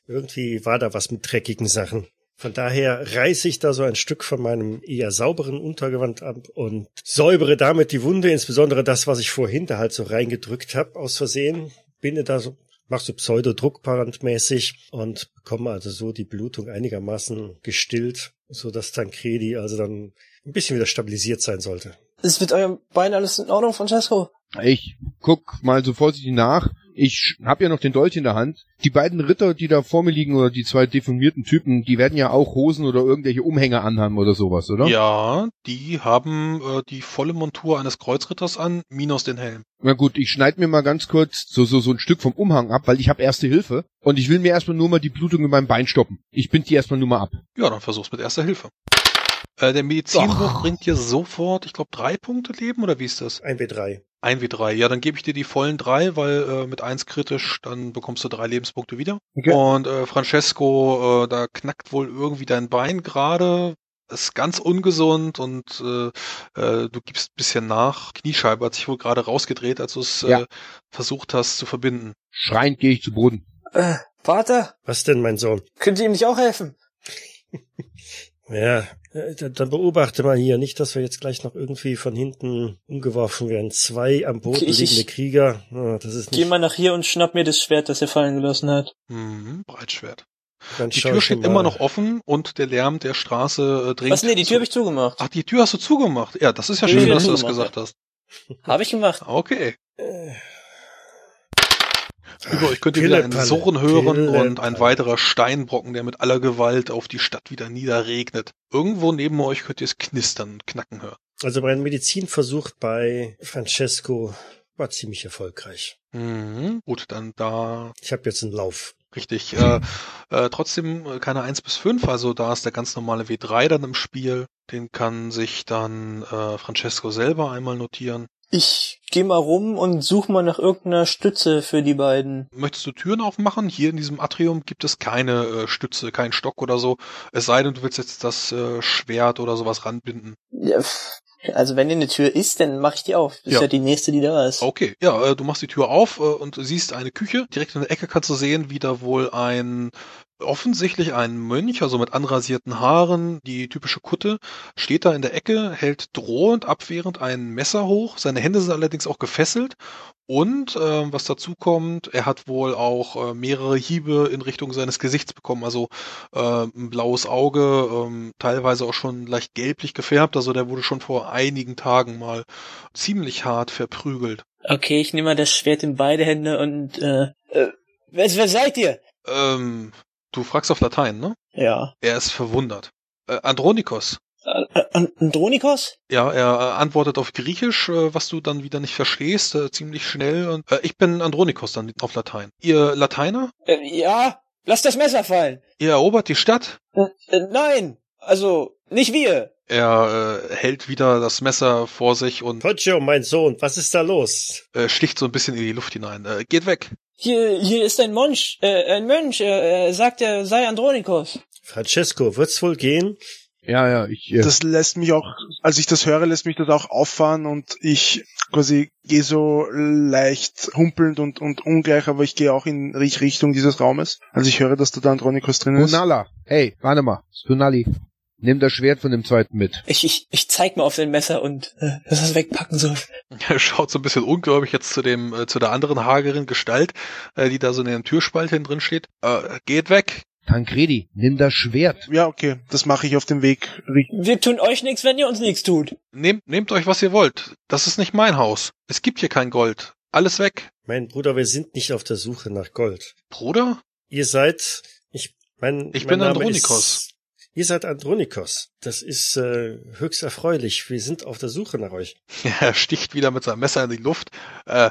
irgendwie war da was mit dreckigen Sachen. Von daher reiße ich da so ein Stück von meinem eher sauberen Untergewand ab und säubere damit die Wunde, insbesondere das, was ich vorhin da halt so reingedrückt habe, aus Versehen. Binde da so, mach so Pseudo-Druckparantmäßig und bekomme also so die Blutung einigermaßen gestillt, so dass Tancredi also dann ein bisschen wieder stabilisiert sein sollte. Ist mit eurem Bein alles in Ordnung, Francesco? Ich guck mal so vorsichtig nach. Ich hab ja noch den Dolch in der Hand. Die beiden Ritter, die da vor mir liegen, oder die zwei deformierten Typen, die werden ja auch Hosen oder irgendwelche Umhänge anhaben oder sowas, oder? Ja, die haben äh, die volle Montur eines Kreuzritters an, minus den Helm. Na gut, ich schneid mir mal ganz kurz so, so, so ein Stück vom Umhang ab, weil ich habe erste Hilfe und ich will mir erstmal nur mal die Blutung in meinem Bein stoppen. Ich bind die erstmal nur mal ab. Ja, dann versuch's mit erster Hilfe. Äh, der Medizinwurf bringt dir sofort, ich glaube, drei Punkte Leben, oder wie ist das? Ein W3. Ein wie drei. Ja, dann gebe ich dir die vollen drei, weil äh, mit eins kritisch, dann bekommst du drei Lebenspunkte wieder. Okay. Und äh, Francesco, äh, da knackt wohl irgendwie dein Bein gerade. Ist ganz ungesund und äh, äh, du gibst ein bisschen nach. Kniescheibe hat sich wohl gerade rausgedreht, als du es äh, Ja. versucht hast zu verbinden. Schreiend gehe ich zu Boden. Äh, Vater, Was denn, mein Sohn? könnt ihr ihm nicht auch helfen? Ja, äh, dann beobachte mal hier, nicht, dass wir jetzt gleich noch irgendwie von hinten umgeworfen werden. Zwei am Boden Okay, ich- liegende Krieger. Ah, das ist Geh nicht. mal nach hier und schnapp mir das Schwert, das er fallen gelassen hat. Mhm, Breitschwert. Dann Die Tür steht mal. immer noch offen und der Lärm der Straße äh, dringt. Was? Nee, die Tür habe ich zugemacht. Ach, die Tür hast du zugemacht. Ja, das ist ja schön, dass du das gesagt hast. Habe ich gemacht. Okay. Äh, Über euch könnt ihr wieder ein Surren hören und ein weiterer Steinbrocken, der mit aller Gewalt auf die Stadt wieder niederregnet. Irgendwo neben euch könnt ihr es knistern und knacken hören. Also mein Medizinversuch bei Francesco war ziemlich erfolgreich. Mhm. Gut, dann da Ich habe jetzt einen Lauf. richtig. Äh, äh, trotzdem äh, keine 1 bis 5, also da ist der ganz normale W3 dann im Spiel. Den kann sich dann äh, Francesco selber einmal notieren. Ich geh mal rum und such mal nach irgendeiner Stütze für die beiden. Möchtest du Türen aufmachen? Hier in diesem Atrium gibt es keine äh, Stütze, keinen Stock oder so. Es sei denn, du willst jetzt das äh, Schwert oder sowas ranbinden. Ja, also wenn hier eine Tür ist, dann mache ich die auf. Das Ja. ist ja die nächste, die da ist. Okay, ja, äh, du machst die Tür auf äh, und siehst eine Küche. Direkt in der Ecke kannst du sehen, wie da wohl ein offensichtlich ein Mönch, also mit anrasierten Haaren, die typische Kutte, steht da in der Ecke, hält drohend abwehrend ein Messer hoch. Seine Hände sind allerdings auch gefesselt. Und äh, was dazu kommt, er hat wohl auch äh, mehrere Hiebe in Richtung seines Gesichts bekommen. Also äh, ein blaues Auge, ähm, teilweise auch schon leicht gelblich gefärbt. Also der wurde schon vor einigen Tagen mal ziemlich hart verprügelt. Okay, ich nehme mal das Schwert in beide Hände und äh, äh wer, wer seid ihr? Ähm, du fragst auf Latein, ne? Ja. Er ist verwundert. Äh, Andronikos. Äh, äh, Andronikos? Ja, er äh, antwortet auf Griechisch, was du dann wieder nicht verstehst, äh, ziemlich schnell. Und, ich bin Andronikos dann auf Latein. Ihr Lateiner? Ja, lass das Messer fallen. Ihr erobert die Stadt? Nein, also nicht wir. Er äh, hält wieder das Messer vor sich und Poggio, mein Sohn, was ist da los? äh, sticht so ein bisschen in die Luft hinein. Äh, geht weg. Hier, hier ist ein Mönch, äh, ein Mönch, äh, er sagt, er sei Andronikos. Francesco, wird's wohl gehen? Ja, ja, ich. Äh, Das lässt mich auch, als ich das höre, lässt mich das auch auffahren und ich quasi gehe so leicht humpelnd und, und ungleich, aber ich gehe auch in Richt- Richtung dieses Raumes. Also ich höre, dass da der Andronikos drin ist. Hunala. Hey, warte mal. Hunali. Nimm das Schwert von dem zweiten mit. Ich, ich, ich zeig mal auf sein Messer und äh, dass er es wegpacken soll. Er schaut so ein bisschen ungläubig jetzt zu dem äh, zu der anderen hageren Gestalt, äh, die da so in dem Türspalt hin drin steht. Äh, geht weg. Tancredi, nimm das Schwert. Ja, okay, das mache ich auf dem Weg. Wir tun euch nichts, wenn ihr uns nichts tut. Nehmt, nehmt euch, was ihr wollt. Das ist nicht mein Haus. Es gibt hier kein Gold. Alles weg. Mein Bruder, wir sind nicht auf der Suche nach Gold. Bruder? Ihr seid, ich, mein, Ich mein bin Name Andronikos. Ist, ihr seid Andronikos. Das ist äh, höchst erfreulich. Wir sind auf der Suche nach euch. Er sticht wieder mit seinem Messer in die Luft. Äh,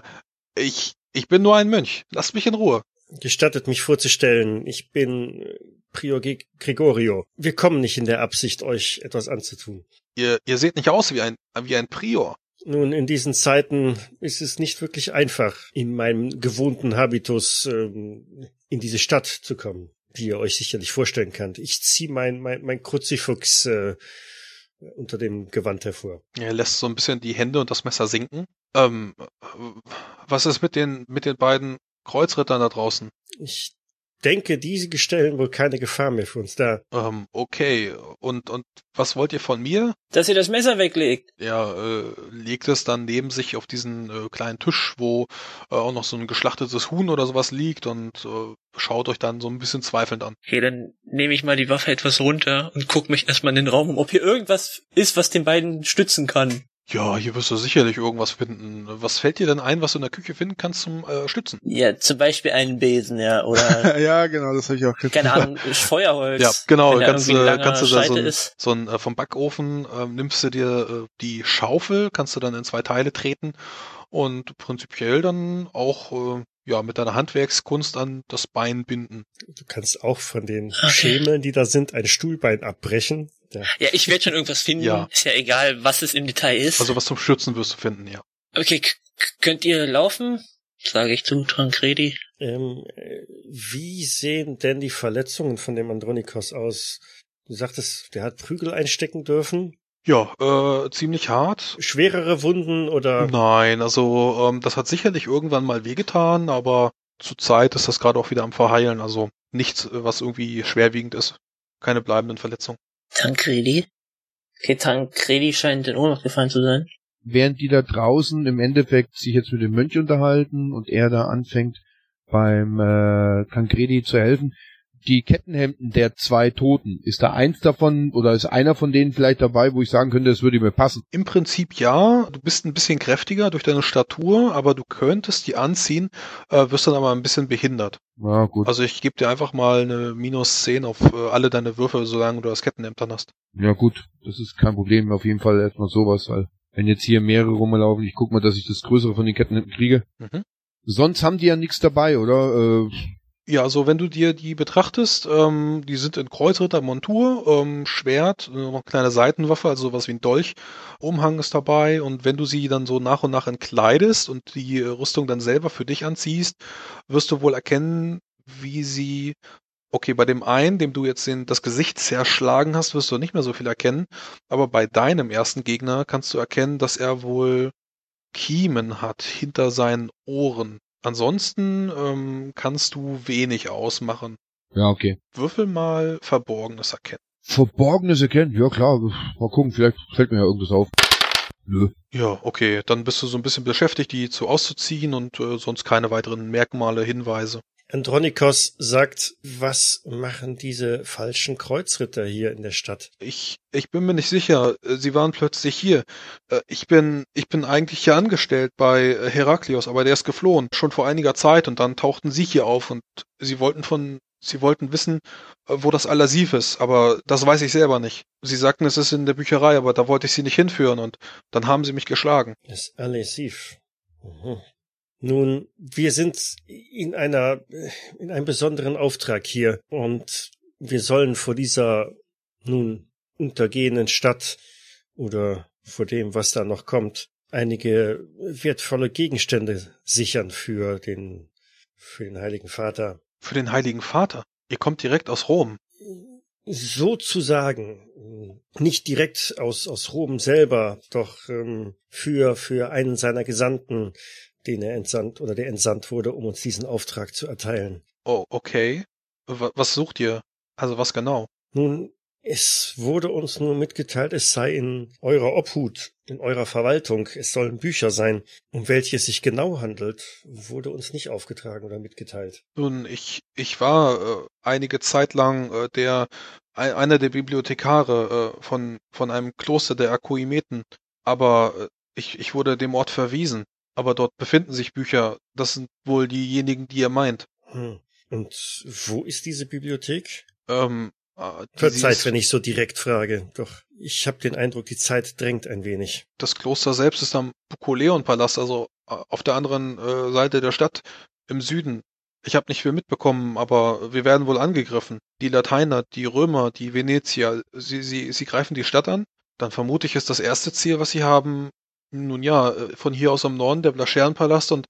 ich, ich bin nur ein Mönch. Lasst mich in Ruhe. Gestattet mich vorzustellen, ich bin Prior Gregorio. Wir kommen nicht in der Absicht, euch etwas anzutun. Ihr, ihr seht nicht aus wie ein, wie ein Prior. Nun, in diesen Zeiten ist es nicht wirklich einfach, in meinem gewohnten Habitus ähm, in diese Stadt zu kommen, wie ihr euch sicherlich vorstellen könnt. Ich ziehe mein, mein, mein Kruzifix äh, unter dem Gewand hervor. Er lässt so ein bisschen die Hände und das Messer sinken. Ähm, was ist mit den, mit den beiden Kreuzrittern da draußen? Ich denke, diese stellen wohl keine Gefahr mehr für uns dar. Ähm, okay. Und, und was wollt ihr von mir? Dass ihr das Messer weglegt. Er äh, legt es dann neben sich auf diesen äh, kleinen Tisch, wo äh, auch noch so ein geschlachtetes Huhn oder sowas liegt und äh, schaut euch dann so ein bisschen zweifelnd an. Okay, dann nehme ich mal die Waffe etwas runter und guck mich erstmal in den Raum um, ob hier irgendwas ist, was den beiden stützen kann. Ja, hier wirst du sicherlich irgendwas finden. Was fällt dir denn ein, was du in der Küche finden kannst zum äh, Stützen? Ja, zum Beispiel einen Besen, ja, oder ja, genau, das habe ich auch gedacht. keine Ahnung, Feuerholz. Ja, genau, kannst, langer kannst du da so ein, so ein äh, vom Backofen ähm, nimmst du dir äh, die Schaufel, kannst du dann in zwei Teile treten und prinzipiell dann auch äh, ja mit deiner Handwerkskunst an das Bein binden. Du kannst auch von den Okay. Schemeln, die da sind, ein Stuhlbein abbrechen. Ja. Ja, ich werde schon irgendwas finden. Ja. Ist ja egal, was es im Detail ist. Also was zum Stützen wirst du finden, ja. okay, könnt ihr laufen? Sage ich zu Tancredi. Ähm, äh, wie sehen denn die Verletzungen von dem Andronikos aus? Du sagtest, der hat Prügel einstecken dürfen. Ja, äh, ziemlich hart. Schwerere Wunden oder Nein, also ähm, das hat sicherlich irgendwann mal wehgetan, aber zurzeit ist das gerade auch wieder am Verheilen. Also nichts, äh, was irgendwie schwerwiegend ist. Keine bleibenden Verletzungen. Tancredi? Okay, Tancredi scheint in Ohnmacht gefallen zu sein. während die da draußen im Endeffekt sich jetzt mit dem Mönch unterhalten und er da anfängt beim äh, Tancredi zu helfen. Die Kettenhemden der zwei Toten, ist da eins davon oder ist einer von denen vielleicht dabei, wo ich sagen könnte, das würde mir passen? Im Prinzip ja, du bist ein bisschen kräftiger durch deine Statur, aber du könntest die anziehen, äh, wirst dann aber ein bisschen behindert. Ja, gut. Also ich gebe dir einfach mal eine minus 10 auf äh, alle deine Würfel, solange du das Kettenhemd dann hast. Ja gut, das ist kein Problem. Auf jeden Fall erstmal sowas, weil wenn jetzt hier mehrere rumlaufen, ich guck mal, dass ich das Größere von den Kettenhemden kriege. Mhm. Sonst haben die ja nichts dabei, oder? Äh, Ja, also wenn du dir die betrachtest, ähm, die sind in Kreuzrittermontur, ähm, Schwert, äh, noch eine kleine Seitenwaffe, also sowas wie ein Dolch, Umhang ist dabei und wenn du sie dann so nach und nach entkleidest und die Rüstung dann selber für dich anziehst, wirst du wohl erkennen, wie sie, okay, bei dem einen, dem du jetzt den, das Gesicht zerschlagen hast, wirst du nicht mehr so viel erkennen, aber bei deinem ersten Gegner kannst du erkennen, dass er wohl Kiemen hat hinter seinen Ohren. Ansonsten ähm, kannst du wenig ausmachen. ja, okay. Würfel mal Verborgenes erkennen. Verborgenes erkennen, ja klar. Mal gucken, vielleicht fällt mir ja irgendwas auf. Nö. Ja, okay, dann bist du so ein bisschen beschäftigt, die zu auszuziehen und äh, sonst keine weiteren Merkmale, Hinweise. Andronikos sagt, was machen diese falschen Kreuzritter hier in der Stadt? Ich, ich bin mir nicht sicher. äh, Sie waren plötzlich hier. Äh, Ich bin, ich bin eigentlich hier angestellt bei äh, Heraklios, aber der ist geflohen. Schon vor einiger Zeit und dann tauchten Sie hier auf und Sie wollten von, Sie wollten wissen, wo das Alasif ist, aber das weiß ich selber nicht. Sie sagten, es ist in der Bücherei, aber da wollte ich Sie nicht hinführen und dann haben Sie mich geschlagen. Das Alessiv. Mhm. Nun, wir sind in einer, in einem besonderen Auftrag hier und wir sollen vor dieser nun untergehenden Stadt oder vor dem, was da noch kommt, einige wertvolle Gegenstände sichern für den, für den Heiligen Vater. Für den Heiligen Vater. Ihr kommt direkt aus Rom. sozusagen nicht direkt aus aus Rom selber, doch ähm, für für einen seiner Gesandten, den er entsandt oder der entsandt wurde, um uns diesen Auftrag zu erteilen. Oh, okay. Wa- Was sucht ihr? Also was genau? Nun, es wurde uns nur mitgeteilt, es sei in eurer Obhut, in eurer Verwaltung, es sollen Bücher sein, um welche es sich genau handelt, wurde uns nicht aufgetragen oder mitgeteilt. Nun, ich, ich war äh, einige Zeit lang äh, der ein, einer der Bibliothekare äh, von, von einem Kloster der Akuimeten, aber äh, ich, ich wurde dem Ort verwiesen. Aber dort befinden sich Bücher. Das sind wohl diejenigen, die ihr meint. Hm. Und wo ist diese Bibliothek? Ähm, äh, die- Verzeiht, wenn ich so direkt frage, doch ich habe den Eindruck, die Zeit drängt ein wenig. das Kloster selbst ist am Bukoleon-Palast, also äh, auf der anderen äh, Seite der Stadt im Süden. Ich habe nicht viel mitbekommen, aber wir werden wohl angegriffen. Die Lateiner, die Römer, die Venezier, sie, sie, sie greifen die Stadt an. Dann vermute ich, ist das erste Ziel, was sie haben, nun ja, äh, von hier aus am Norden der Blascheren-Palast und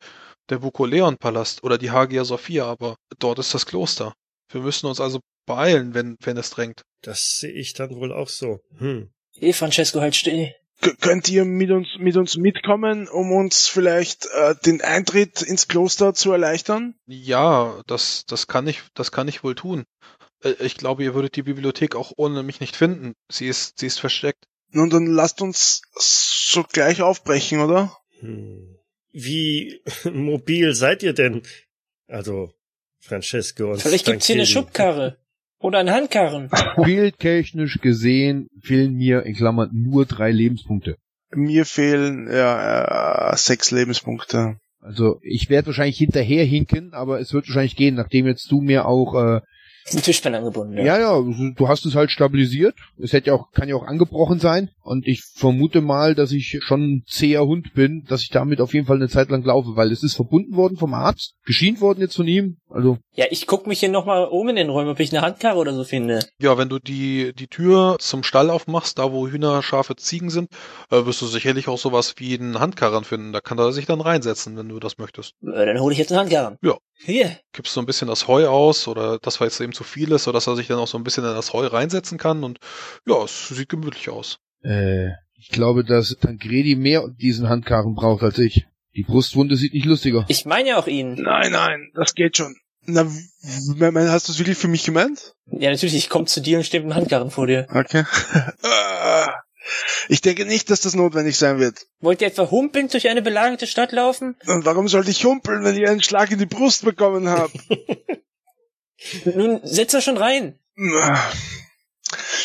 der Bukoleon-Palast oder die Hagia Sophia, aber dort ist das Kloster. Wir müssen uns also beeilen, wenn, wenn es drängt. Das sehe ich dann wohl auch so. Hm. Hey, Francesco, halt still. K könnt ihr mit uns, mit uns mitkommen, um uns vielleicht äh, den Eintritt ins Kloster zu erleichtern? Ja, das, das kann ich, das kann ich wohl tun. Äh, Ich glaube, ihr würdet die Bibliothek auch ohne mich nicht finden. Sie ist, sie ist versteckt. Nun, dann lasst uns sogleich aufbrechen, oder? Hm. Wie mobil seid ihr denn? Also Francesco und Vielleicht gibt's hier eine. Schubkarre. Oder ein Handkarren. Bildtechnisch gesehen fehlen mir in Klammern nur drei Lebenspunkte. Mir fehlen ja äh, sechs Lebenspunkte. Also ich werde wahrscheinlich hinterher hinken, aber es wird wahrscheinlich gehen, nachdem jetzt du mir auch äh, Ein Tischbein angebunden, ja. ja ja, du hast es halt stabilisiert. Es hätte ja auch kann ja auch angebrochen sein und ich vermute mal, dass ich schon ein zäher Hund bin, dass ich damit auf jeden Fall eine Zeit lang laufe, weil es ist verbunden worden vom Arzt, geschient worden jetzt von ihm. Also Ja, ich guck mich hier nochmal um in den Räumen, ob ich eine Handkarre oder so finde. Ja, wenn du die, die Tür zum Stall aufmachst, da wo Hühner, Schafe, Ziegen sind, äh, wirst du sicherlich auch sowas wie einen Handkarren finden. Da kann er sich dann reinsetzen, wenn du das möchtest. Äh, Dann hole ich jetzt einen Handkarren. Ja. Hier. Gibst so ein bisschen das Heu aus oder das, weil es eben zu viel ist, sodass er sich dann auch so ein bisschen in das Heu reinsetzen kann und ja, es sieht gemütlich aus. äh, ich glaube, dass Tancredi mehr diesen Handkarren braucht als ich. Die Brustwunde sieht nicht lustiger. Ich meine ja auch ihn. Nein, nein, das geht schon. Na, hast du es wirklich für mich gemeint? Ja, natürlich, ich komme zu dir und stehe mit dem Handkarren vor dir. Okay. Ich denke nicht, dass das notwendig sein wird. Wollt ihr etwa humpelnd durch eine belagerte Stadt laufen? Und warum sollte ich humpeln, wenn ich einen Schlag in die Brust bekommen habe? Nun, setz da schon rein.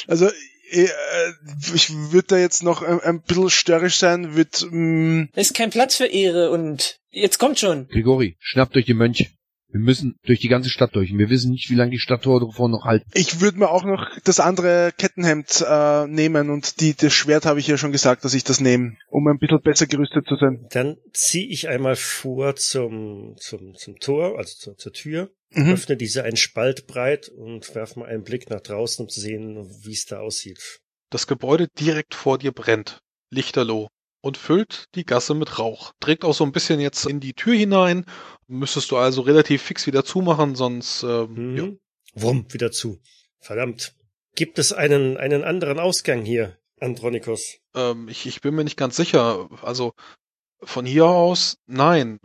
Also, eh, äh, ich würde da jetzt noch ein, ein bisschen störrisch sein, wird, mm, Es ist kein Platz für Ehre und jetzt kommt schon. Grigori, schnappt euch den Mönch. Wir müssen durch die ganze Stadt durch. Und wir wissen nicht, wie lange die Stadttore davor noch halten. ich würde mir auch noch das andere Kettenhemd äh, nehmen und die, das Schwert habe ich ja schon gesagt, dass ich das nehme, um ein bisschen besser gerüstet zu sein. Dann ziehe ich einmal vor zum, zum, zum Tor, also zur, zur Tür, Mhm. öffne diese einen Spalt breit und werfe mal einen Blick nach draußen, um zu sehen, wie es da aussieht. Das Gebäude direkt vor dir brennt, lichterloh, und füllt die Gasse mit Rauch. Trägt auch so ein bisschen jetzt in die Tür hinein. Müsstest du also relativ fix wieder zumachen, sonst ähm, Mhm. ja. Wumm, wieder zu. Verdammt. Gibt es einen, einen anderen Ausgang hier, Andronikos? ähm, ich, ich bin mir nicht ganz sicher. Also von hier aus, nein.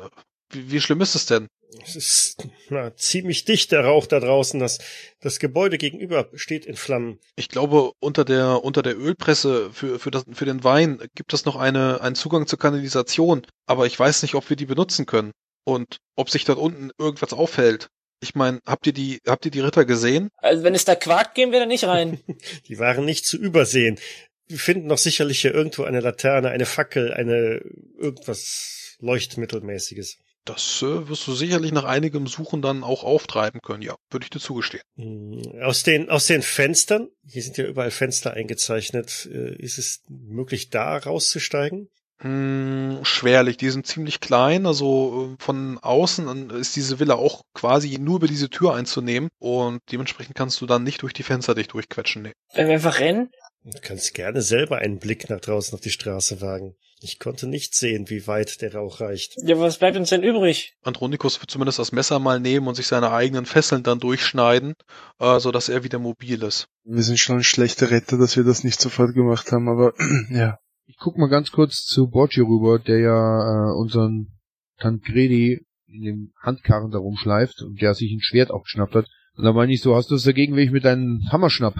Wie, wie schlimm ist es denn? Es ist na, ziemlich dicht, der Rauch da draußen. Das, das Gebäude gegenüber steht in Flammen. Ich glaube, unter der, unter der Ölpresse für, für, das, für den Wein gibt es noch eine, einen Zugang zur Kanalisation. Aber ich weiß nicht, ob wir die benutzen können. Und ob sich dort unten irgendwas auffällt. Ich meine, habt ihr die, habt ihr die Ritter gesehen? Also wenn es da quakt, gehen wir da nicht rein. Die waren nicht zu übersehen. Wir finden doch sicherlich hier irgendwo eine Laterne, eine Fackel, eine irgendwas Leuchtmittelmäßiges. Das äh, wirst du sicherlich nach einigem Suchen dann auch auftreiben können, ja, würde ich dir zugestehen. Hm, Aus den, aus den Fenstern, hier sind ja überall Fenster eingezeichnet, äh, ist es möglich, da rauszusteigen? Hm, schwerlich, die sind ziemlich klein, also äh, von außen an ist diese Villa auch quasi nur über diese Tür einzunehmen und dementsprechend kannst du dann nicht durch die Fenster dich durchquetschen. Nee. Wenn wir einfach rennen? Du kannst gerne selber einen Blick nach draußen auf die Straße wagen. Ich konnte nicht sehen, wie weit der Rauch reicht. Ja, was bleibt uns denn übrig? Andronikus wird zumindest das Messer mal nehmen und sich seine eigenen Fesseln dann durchschneiden, äh, so dass er wieder mobil ist. Wir sind schon schlechte Retter, dass wir das nicht sofort gemacht haben, aber ja. Ich guck mal ganz kurz zu Borgi rüber, der ja äh, unseren Tancredi in dem Handkarren da rumschleift und der sich ein Schwert auch geschnappt hat. Und da meine ich so, hast du es dagegen, wenn ich mit deinem Hammer schnapp?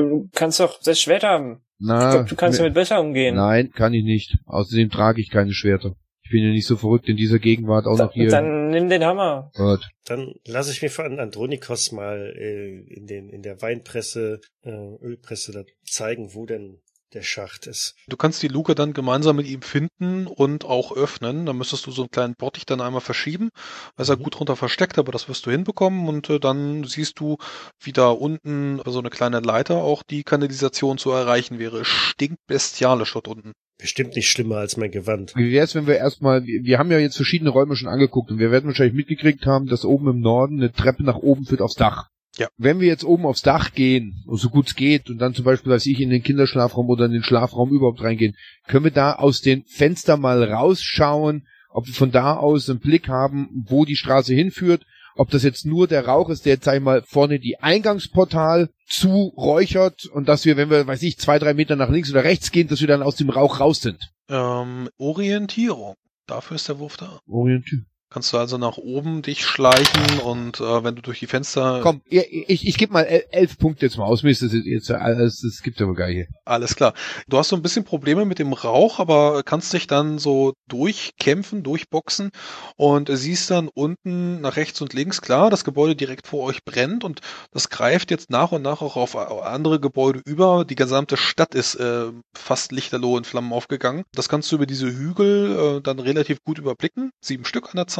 Du kannst doch das Schwert haben. Ich Na, glaub, du kannst damit besser umgehen. Nein, kann ich nicht. Außerdem trage ich keine Schwerter. Ich bin ja nicht so verrückt in dieser Gegenwart auch noch hier. Dann nimm den Hammer. Gut. Dann lasse ich mir von Andronikos mal äh, in, den, in der Weinpresse, äh, Ölpresse da zeigen, wo denn der Schacht ist. Du kannst die Luke dann gemeinsam mit ihm finden und auch öffnen. Da müsstest du so einen kleinen Bottich dann einmal verschieben. Da ist er Mhm. gut drunter versteckt, aber das wirst du hinbekommen und äh, dann siehst du, wie da unten so eine kleine Leiter auch die Kanalisation zu erreichen wäre. Es Stinkt bestialisch dort unten. Bestimmt nicht schlimmer als mein Gewand. Wie wär's, wenn wir erstmal, wir haben ja jetzt verschiedene Räume schon angeguckt und wir werden wahrscheinlich mitgekriegt haben, dass oben im Norden eine Treppe nach oben führt aufs Dach. Ja. Wenn wir jetzt oben aufs Dach gehen, so gut es geht, und dann zum Beispiel, als ich in den Kinderschlafraum oder in den Schlafraum überhaupt reingehen, können wir da aus den Fenstern mal rausschauen, ob wir von da aus einen Blick haben, wo die Straße hinführt, ob das jetzt nur der Rauch ist, der jetzt, sag ich mal, vorne die Eingangsportal zuräuchert und dass wir, wenn wir, weiß ich, zwei, drei Meter nach links oder rechts gehen, dass wir dann aus dem Rauch raus sind. Ähm, Orientierung. Dafür ist der Wurf da. Orientier. Kannst du also nach oben dich schleichen und äh, wenn du durch die Fenster... Komm, ich, ich, ich gebe mal el- elf Punkte jetzt mal aus. Mir ist das jetzt, alles, das gibt aber gar hier. Alles klar. Du hast so ein bisschen Probleme mit dem Rauch, aber kannst dich dann so durchkämpfen, durchboxen und siehst dann unten nach rechts und links, klar, das Gebäude direkt vor euch brennt und das greift jetzt nach und nach auch auf andere Gebäude über. Die gesamte Stadt ist äh, fast lichterloh in Flammen aufgegangen. Das kannst du über diese Hügel äh, dann relativ gut überblicken. Sieben Stück an der Zahl.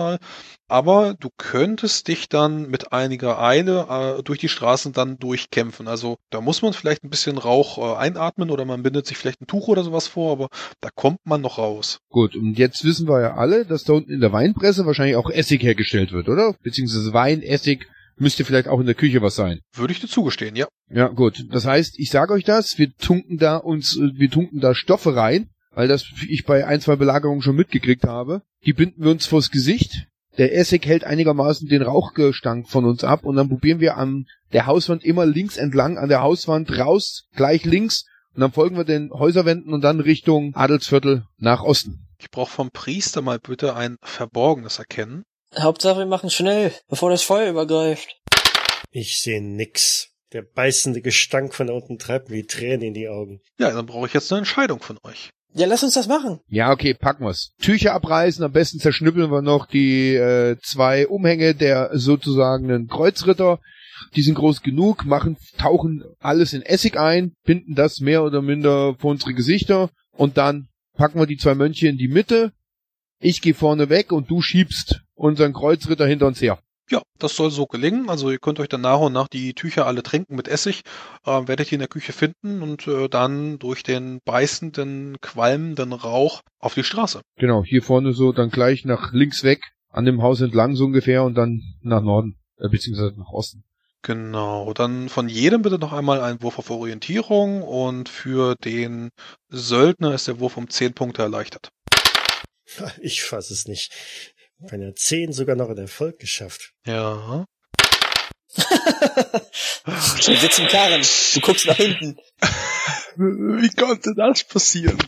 Aber du könntest dich dann mit einiger Eile äh, durch die Straßen dann durchkämpfen. Also da muss man vielleicht ein bisschen Rauch äh, einatmen oder man bindet sich vielleicht ein Tuch oder sowas vor, aber da kommt man noch raus. Gut, und jetzt wissen wir ja alle, dass da unten in der Weinpresse wahrscheinlich auch Essig hergestellt wird, oder? Beziehungsweise Wein, Essig, müsste vielleicht auch in der Küche was sein. Würde ich dir zugestehen, ja. Ja, gut. Das heißt, ich sage euch das, wir tunken da uns, äh, wir tunken da Stoffe rein, weil das ich bei ein, zwei Belagerungen schon mitgekriegt habe. Die binden wir uns vors Gesicht. Der Essig hält einigermaßen den Rauchgestank von uns ab und dann probieren wir an der Hauswand immer links entlang, an der Hauswand raus, gleich links und dann folgen wir den Häuserwänden und dann Richtung Adelsviertel nach Osten. Ich brauche vom Priester mal bitte ein verborgenes Erkennen. Hauptsache, wir machen schnell, bevor das Feuer übergreift. Ich sehe nix. Der beißende Gestank von da unten treibt mir die Tränen in die Augen. Ja, dann brauche ich jetzt eine Entscheidung von euch. Ja, lass uns das machen. Ja, okay, packen wir's. Tücher abreißen, am besten zerschnippeln wir noch die äh, zwei Umhänge der sozusagen Kreuzritter. Die sind groß genug, machen, tauchen alles in Essig ein, binden das mehr oder minder vor unsere Gesichter und dann packen wir die zwei Mönche in die Mitte. Ich gehe vorne weg und du schiebst unseren Kreuzritter hinter uns her. Ja, das soll so gelingen. Also ihr könnt euch dann nach und nach die Tücher alle tränken mit Essig, äh, werdet ihr in der Küche finden und äh, dann durch den beißenden, qualmenden Rauch auf die Straße. Genau, hier vorne so dann gleich nach links weg, an dem Haus entlang so ungefähr und dann nach Norden, äh, beziehungsweise nach Osten. Genau, dann von jedem bitte noch einmal ein Wurf auf Orientierung und für den Söldner ist der Wurf um 10 Punkte erleichtert. Ich fass es nicht. Bei einer 10 sogar noch einen Erfolg geschafft. Ja. Du sitzt im Karren, du guckst nach hinten. Wie konnte das passieren?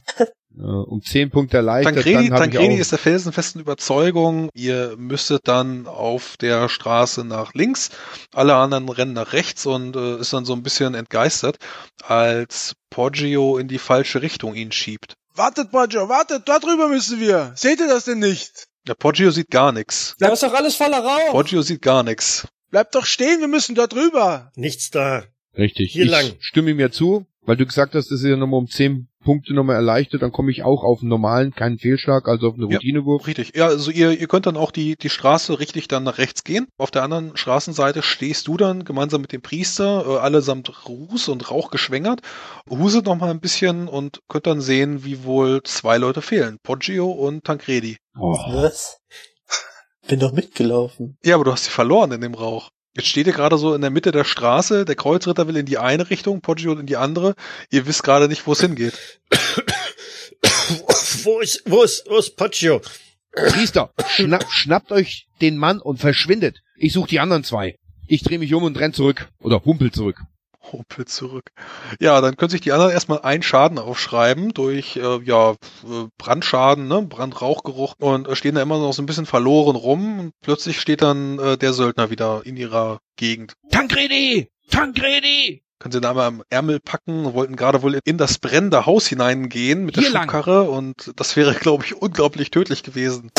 Um zehn Punkte erleichtert, Tancredi, dann habe ich Tancredi auch, ist der felsenfesten Überzeugung, ihr müsstet dann auf der Straße nach links, alle anderen rennen nach rechts und äh, ist dann so ein bisschen entgeistert, als Poggio in die falsche Richtung ihn schiebt. Wartet, Poggio, wartet, da drüber müssen wir. Seht ihr das denn nicht? Der Poggio sieht gar nichts. Da ist doch alles voller Rauch. Poggio sieht gar nichts. Bleibt doch stehen, wir müssen da drüber. Nichts da. Richtig. Hier ich lang. stimme ihm ja zu, weil du gesagt hast, das ist ja nochmal um zehn Punkte nochmal erleichtert, dann komme ich auch auf einen normalen, keinen Fehlschlag, also auf einen Ja. Routinewurf. Richtig. Ja, also ihr, ihr könnt dann auch die, die Straße richtig dann nach rechts gehen. Auf der anderen Straßenseite stehst du dann gemeinsam mit dem Priester, äh, allesamt Ruß und Rauch geschwängert, huset noch mal ein bisschen und könnt dann sehen, wie wohl zwei Leute fehlen. Poggio und Tancredi. Oh. Was? Bin doch mitgelaufen. Ja, aber du hast sie verloren in dem Rauch. Jetzt steht ihr gerade so in der Mitte der Straße, der Kreuzritter will in die eine Richtung, Poggio in die andere. Ihr wisst gerade nicht, wo es hingeht. wo ist, wo ist, wo ist Poggio? Priester, schna schnappt euch den Mann und verschwindet. Ich suche die anderen zwei. Ich drehe mich um und renn zurück. Oder humpel zurück. Humpel zurück. Ja, dann können sich die anderen erstmal einen Schaden aufschreiben durch äh, ja äh, Brandschaden, ne, Brandrauchgeruch und äh, stehen da immer noch so ein bisschen verloren rum und plötzlich steht dann äh, der Söldner wieder in ihrer Gegend. Tancredi! Tancredi! Können sie da mal am Ärmel packen und wollten gerade wohl in das brennende Haus hineingehen mit der Hier lang. Schubkarre und das wäre, glaube ich, unglaublich tödlich gewesen.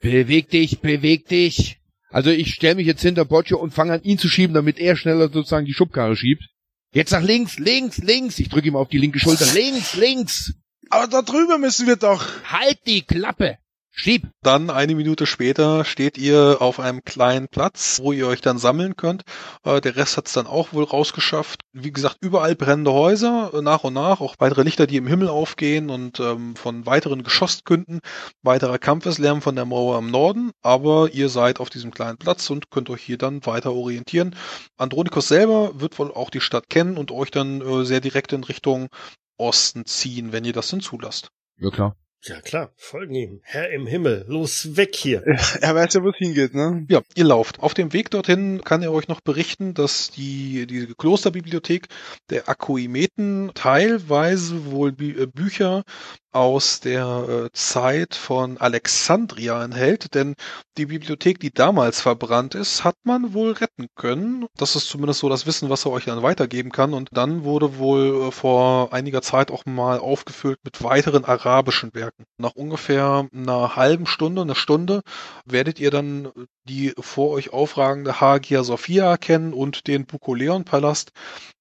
Beweg dich, beweg dich. Also ich stelle mich jetzt hinter Boccio und fange an, ihn zu schieben, damit er schneller sozusagen die Schubkarre schiebt. Jetzt nach links, links, links. Ich drücke ihm auf die linke Schulter. Links, links. Aber da drüber müssen wir doch. Halt die Klappe. Schieb. Dann eine Minute später steht ihr auf einem kleinen Platz, wo ihr euch dann sammeln könnt. Äh, der Rest hat es dann auch wohl rausgeschafft. Wie gesagt, überall brennende Häuser, äh, nach und nach, auch weitere Lichter, die im Himmel aufgehen und ähm, von weiteren Geschosskünden, weiterer Kampfeslärm von der Mauer im Norden. Aber ihr seid auf diesem kleinen Platz und könnt euch hier dann weiter orientieren. Andronikos selber wird wohl auch die Stadt kennen und euch dann äh, sehr direkt in Richtung Osten ziehen, wenn ihr das denn zulasst. Ja klar. Ja klar, folgen ihm. Herr im Himmel, los weg hier. Er weiß ja, wo es hingeht, ne? Ja, ihr lauft. Auf dem Weg dorthin kann er euch noch berichten, dass die, die Klosterbibliothek der Akoimeten teilweise wohl Bü äh, Bücher aus der äh, Zeit von Alexandria enthält, denn die Bibliothek, die damals verbrannt ist, hat man wohl retten können. Das ist zumindest so das Wissen, was er euch dann weitergeben kann. Und dann wurde wohl äh, vor einiger Zeit auch mal aufgefüllt mit weiteren arabischen Werken. Nach ungefähr einer halben Stunde, einer Stunde, werdet ihr dann die vor euch aufragende Hagia Sophia erkennen und den Bukoleon-Palast.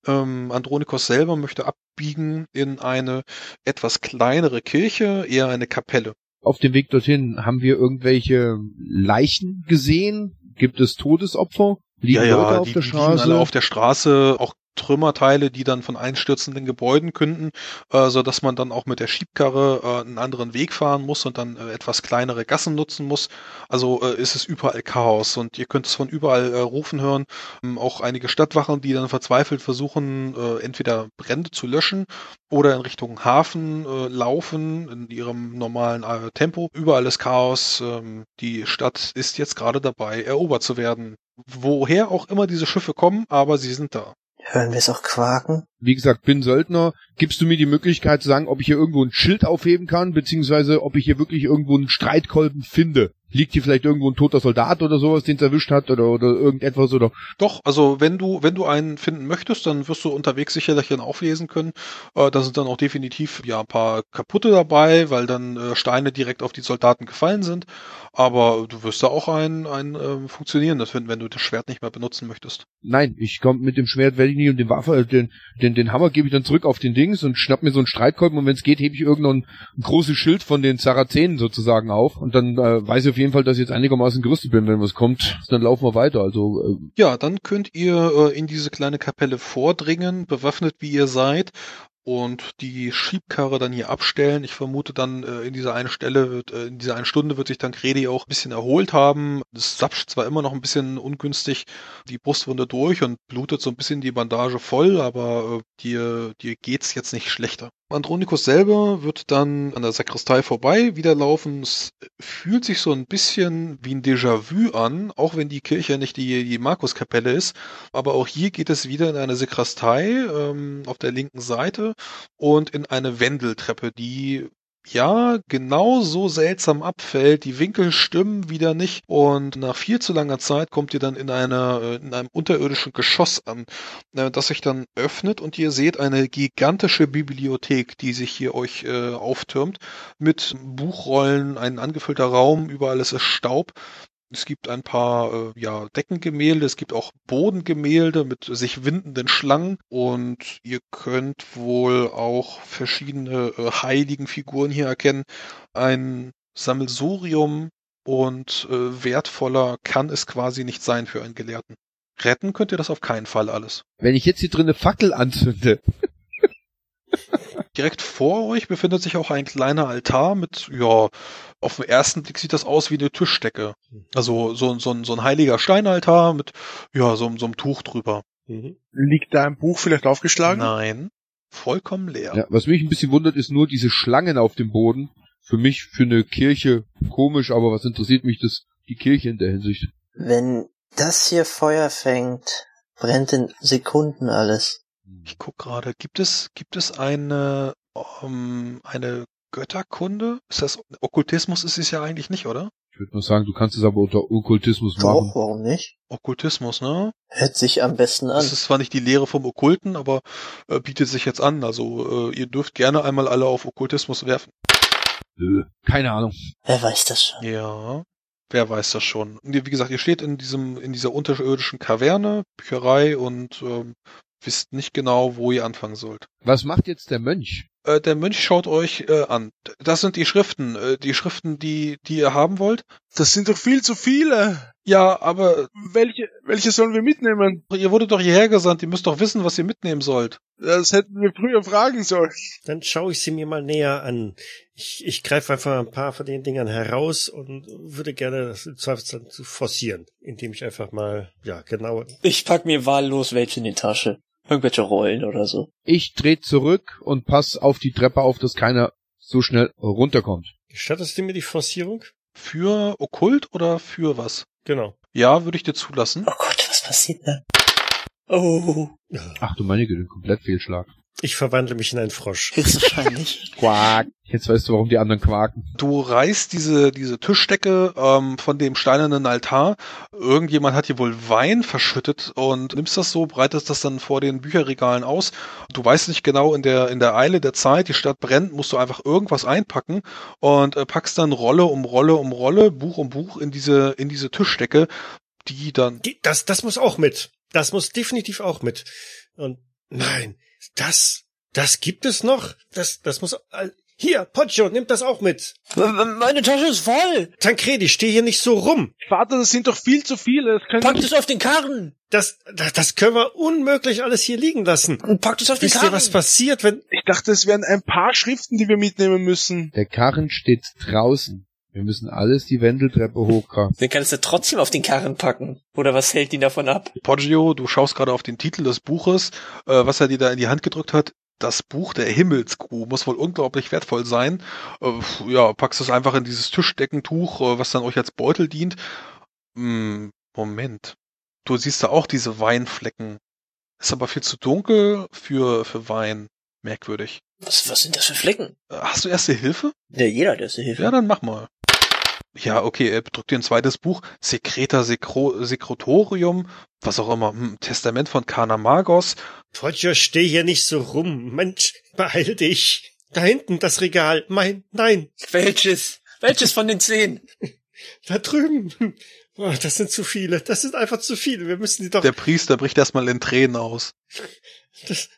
Ähm, Andronikos selber möchte abbiegen in eine etwas kleinere Kirche, eher eine Kapelle. Auf dem Weg dorthin haben wir irgendwelche Leichen gesehen? Gibt es Todesopfer? Liegen ja, Leute ja, auf die der liegen Straße? alle auf der Straße, auch Trümmerteile, die dann von einstürzenden Gebäuden künden, äh, so dass man dann auch mit der Schiebkarre äh, einen anderen Weg fahren muss und dann äh, etwas kleinere Gassen nutzen muss. Also äh, ist es überall Chaos und ihr könnt es von überall äh, rufen hören. Ähm, auch einige Stadtwachen, die dann verzweifelt versuchen, äh, entweder Brände zu löschen oder in Richtung Hafen äh, laufen in ihrem normalen äh, Tempo. Überall ist Chaos. Ähm, die Stadt ist jetzt gerade dabei, erobert zu werden. Woher auch immer diese Schiffe kommen, aber sie sind da. Hören wir es auch quaken? Wie gesagt, bin Söldner. Gibst du mir die Möglichkeit zu sagen, ob ich hier irgendwo ein Schild aufheben kann, beziehungsweise ob ich hier wirklich irgendwo einen Streitkolben finde? Liegt hier vielleicht irgendwo ein toter Soldat oder sowas, den es erwischt hat oder, oder irgendetwas oder? Doch, also wenn du, wenn du einen finden möchtest, dann wirst du unterwegs sicherlich dann auflesen können. Äh, da sind dann auch definitiv ja ein paar kaputte dabei, weil dann äh, Steine direkt auf die Soldaten gefallen sind. Aber du wirst da auch ein, ein ähm, funktionierendes finden, wenn du das Schwert nicht mehr benutzen möchtest. Nein, ich komm mit dem Schwert werde ich nicht und den Waffe, äh, den, den, den Hammer gebe ich dann zurück auf den Dings und schnapp mir so einen Streitkolben und wenn es geht, hebe ich irgendein ein großes Schild von den Sarazenen sozusagen auf und dann äh, weiß ich auf jeden Fall, dass ich jetzt einigermaßen gerüstet bin. Wenn was kommt, dann laufen wir weiter. Also äh, Ja, dann könnt ihr äh, in diese kleine Kapelle vordringen, bewaffnet wie ihr seid und die Schiebkarre dann hier abstellen. Ich vermute dann äh, in dieser einen Stelle wird, äh, in dieser einen Stunde wird sich dann Kredi auch ein bisschen erholt haben. Das sapscht zwar immer noch ein bisschen ungünstig die Brustwunde durch und blutet so ein bisschen die Bandage voll, aber äh, dir, dir geht's jetzt nicht schlechter. Andronikus selber wird dann an der Sakristei vorbei wieder laufen. Es fühlt sich so ein bisschen wie ein Déjà-vu an, auch wenn die Kirche nicht die, die Markuskapelle ist. Aber auch hier geht es wieder in eine Sakristei ähm, auf der linken Seite und in eine Wendeltreppe, die ja genau so seltsam abfällt. Die Winkel stimmen wieder nicht und nach viel zu langer Zeit kommt ihr dann in einer äh, in einem unterirdischen Geschoss an, äh, das sich dann öffnet und ihr seht eine gigantische Bibliothek, die sich hier euch äh, auftürmt mit Buchrollen, ein angefüllter Raum, überall ist es Staub. Es gibt ein paar äh, ja, Deckengemälde, es gibt auch Bodengemälde mit sich windenden Schlangen und ihr könnt wohl auch verschiedene äh, heiligen Figuren hier erkennen. Ein Sammelsurium und äh, wertvoller kann es quasi nicht sein für einen Gelehrten. Retten könnt ihr das auf keinen Fall alles. wenn ich jetzt hier drin eine Fackel anzünde, Direkt vor euch befindet sich auch ein kleiner Altar mit, ja, auf den ersten Blick sieht das aus wie eine Tischdecke. Also so, so, ein- so ein heiliger Steinaltar mit, ja, so, so einem Tuch drüber. Mhm. Liegt da ein Buch vielleicht aufgeschlagen? Nein, vollkommen leer. ja, was mich ein bisschen wundert, ist nur diese Schlangen auf dem Boden. Für mich, für eine Kirche, komisch, aber was interessiert mich das, die Kirche in der Hinsicht? Wenn das hier Feuer fängt, brennt in Sekunden alles. Ich guck gerade, gibt es, gibt es eine, ähm, eine Götterkunde? Ist das, Okkultismus ist es ja eigentlich nicht, oder? Ich würde mal sagen, du kannst es aber unter Okkultismus Doch, machen. warum nicht? Okkultismus, ne? Hört sich am besten an. Das ist zwar nicht die Lehre vom Okkulten, aber äh, bietet sich jetzt an. Also äh, ihr dürft gerne einmal alle auf Okkultismus werfen. Nö, keine Ahnung. Wer weiß das schon? Ja, wer weiß das schon. Wie gesagt, ihr steht in diesem, in dieser unterirdischen Kaverne, Bücherei und ähm, wisst nicht genau, wo ihr anfangen sollt. Was macht jetzt der Mönch? Äh, der Mönch schaut euch äh, an. Das sind die Schriften, äh, die Schriften, die, die ihr haben wollt. Das sind doch viel zu viele. Ja, aber Welche, welche sollen wir mitnehmen? ihr wurdet doch hierher gesandt, ihr müsst doch wissen, was ihr mitnehmen sollt. Das hätten wir früher fragen sollen. Dann schaue ich sie mir mal näher an. Ich, ich greife einfach ein paar von den Dingern heraus und würde gerne das im Zweifelsfall forcieren, indem ich einfach mal, ja, genau. Ich pack mir wahllos welche in die Tasche. Irgendwelche Rollen oder so. Ich dreh zurück und pass auf die Treppe auf, dass keiner so schnell runterkommt. Gestattest du mir die Forcierung? Für Okkult oder für was? Genau. Ja, würde ich dir zulassen. Oh Gott, was passiert da? Oh, Ach du meine Güte, komplett Fehlschlag. Ich verwandle mich in einen Frosch. Höchstwahrscheinlich. Quack. Jetzt weißt du, warum die anderen quaken. Du reißt diese, diese Tischdecke ähm, von dem steinernen Altar. Irgendjemand hat hier wohl Wein verschüttet und nimmst das so, breitest das dann vor den Bücherregalen aus. Du weißt nicht genau, in der, in der Eile der Zeit, die Stadt brennt, musst du einfach irgendwas einpacken und äh, packst dann Rolle um Rolle um Rolle, Buch um Buch in diese, in diese Tischdecke, die dann Die, das, das muss auch mit. Das muss definitiv auch mit. Und nein, das, das gibt es noch. Das, das muss. äh, Hier, Poggio, nimm das auch mit. meine Tasche ist voll. Tancredi, steh hier nicht so rum. Vater, das sind doch viel zu viele. Das Packt es auf den Karren. Das, das, das können wir unmöglich alles hier liegen lassen. Und packt es auf den Wisst ihr, Karren. was passiert, wenn. ich dachte, es wären ein paar Schriften, die wir mitnehmen müssen. Der Karren steht draußen. Wir müssen alles die Wendeltreppe hochkramen. Den kannst du trotzdem auf den Karren packen. Oder was hält ihn davon ab? Poggio, du schaust gerade auf den Titel des Buches, äh, was er dir da in die Hand gedrückt hat. Das Buch der Himmelskuh muss wohl unglaublich wertvoll sein. Äh, ja, packst es einfach in dieses Tischdeckentuch, äh, was dann euch als Beutel dient. Hm, Moment. Du siehst da auch diese Weinflecken. Ist aber viel zu dunkel für, für Wein. Merkwürdig. Was, was sind das für Flecken? Äh, Hast du erste Hilfe? Ja, jeder hat erste Hilfe. Ja, dann mach mal. Ja, okay, er drückt dir ein zweites Buch. Secreta Secro Secretorium, was auch immer. Hm, Testament von Kana Magos. Poggio, steh hier nicht so rum. Mensch, beeil dich. Da hinten das Regal. Mein, nein, Welches? Welches von den zehn? da drüben. Oh, das sind zu viele. Das sind einfach zu viele. Wir müssen die doch. Der Priester bricht erstmal in Tränen aus. Das,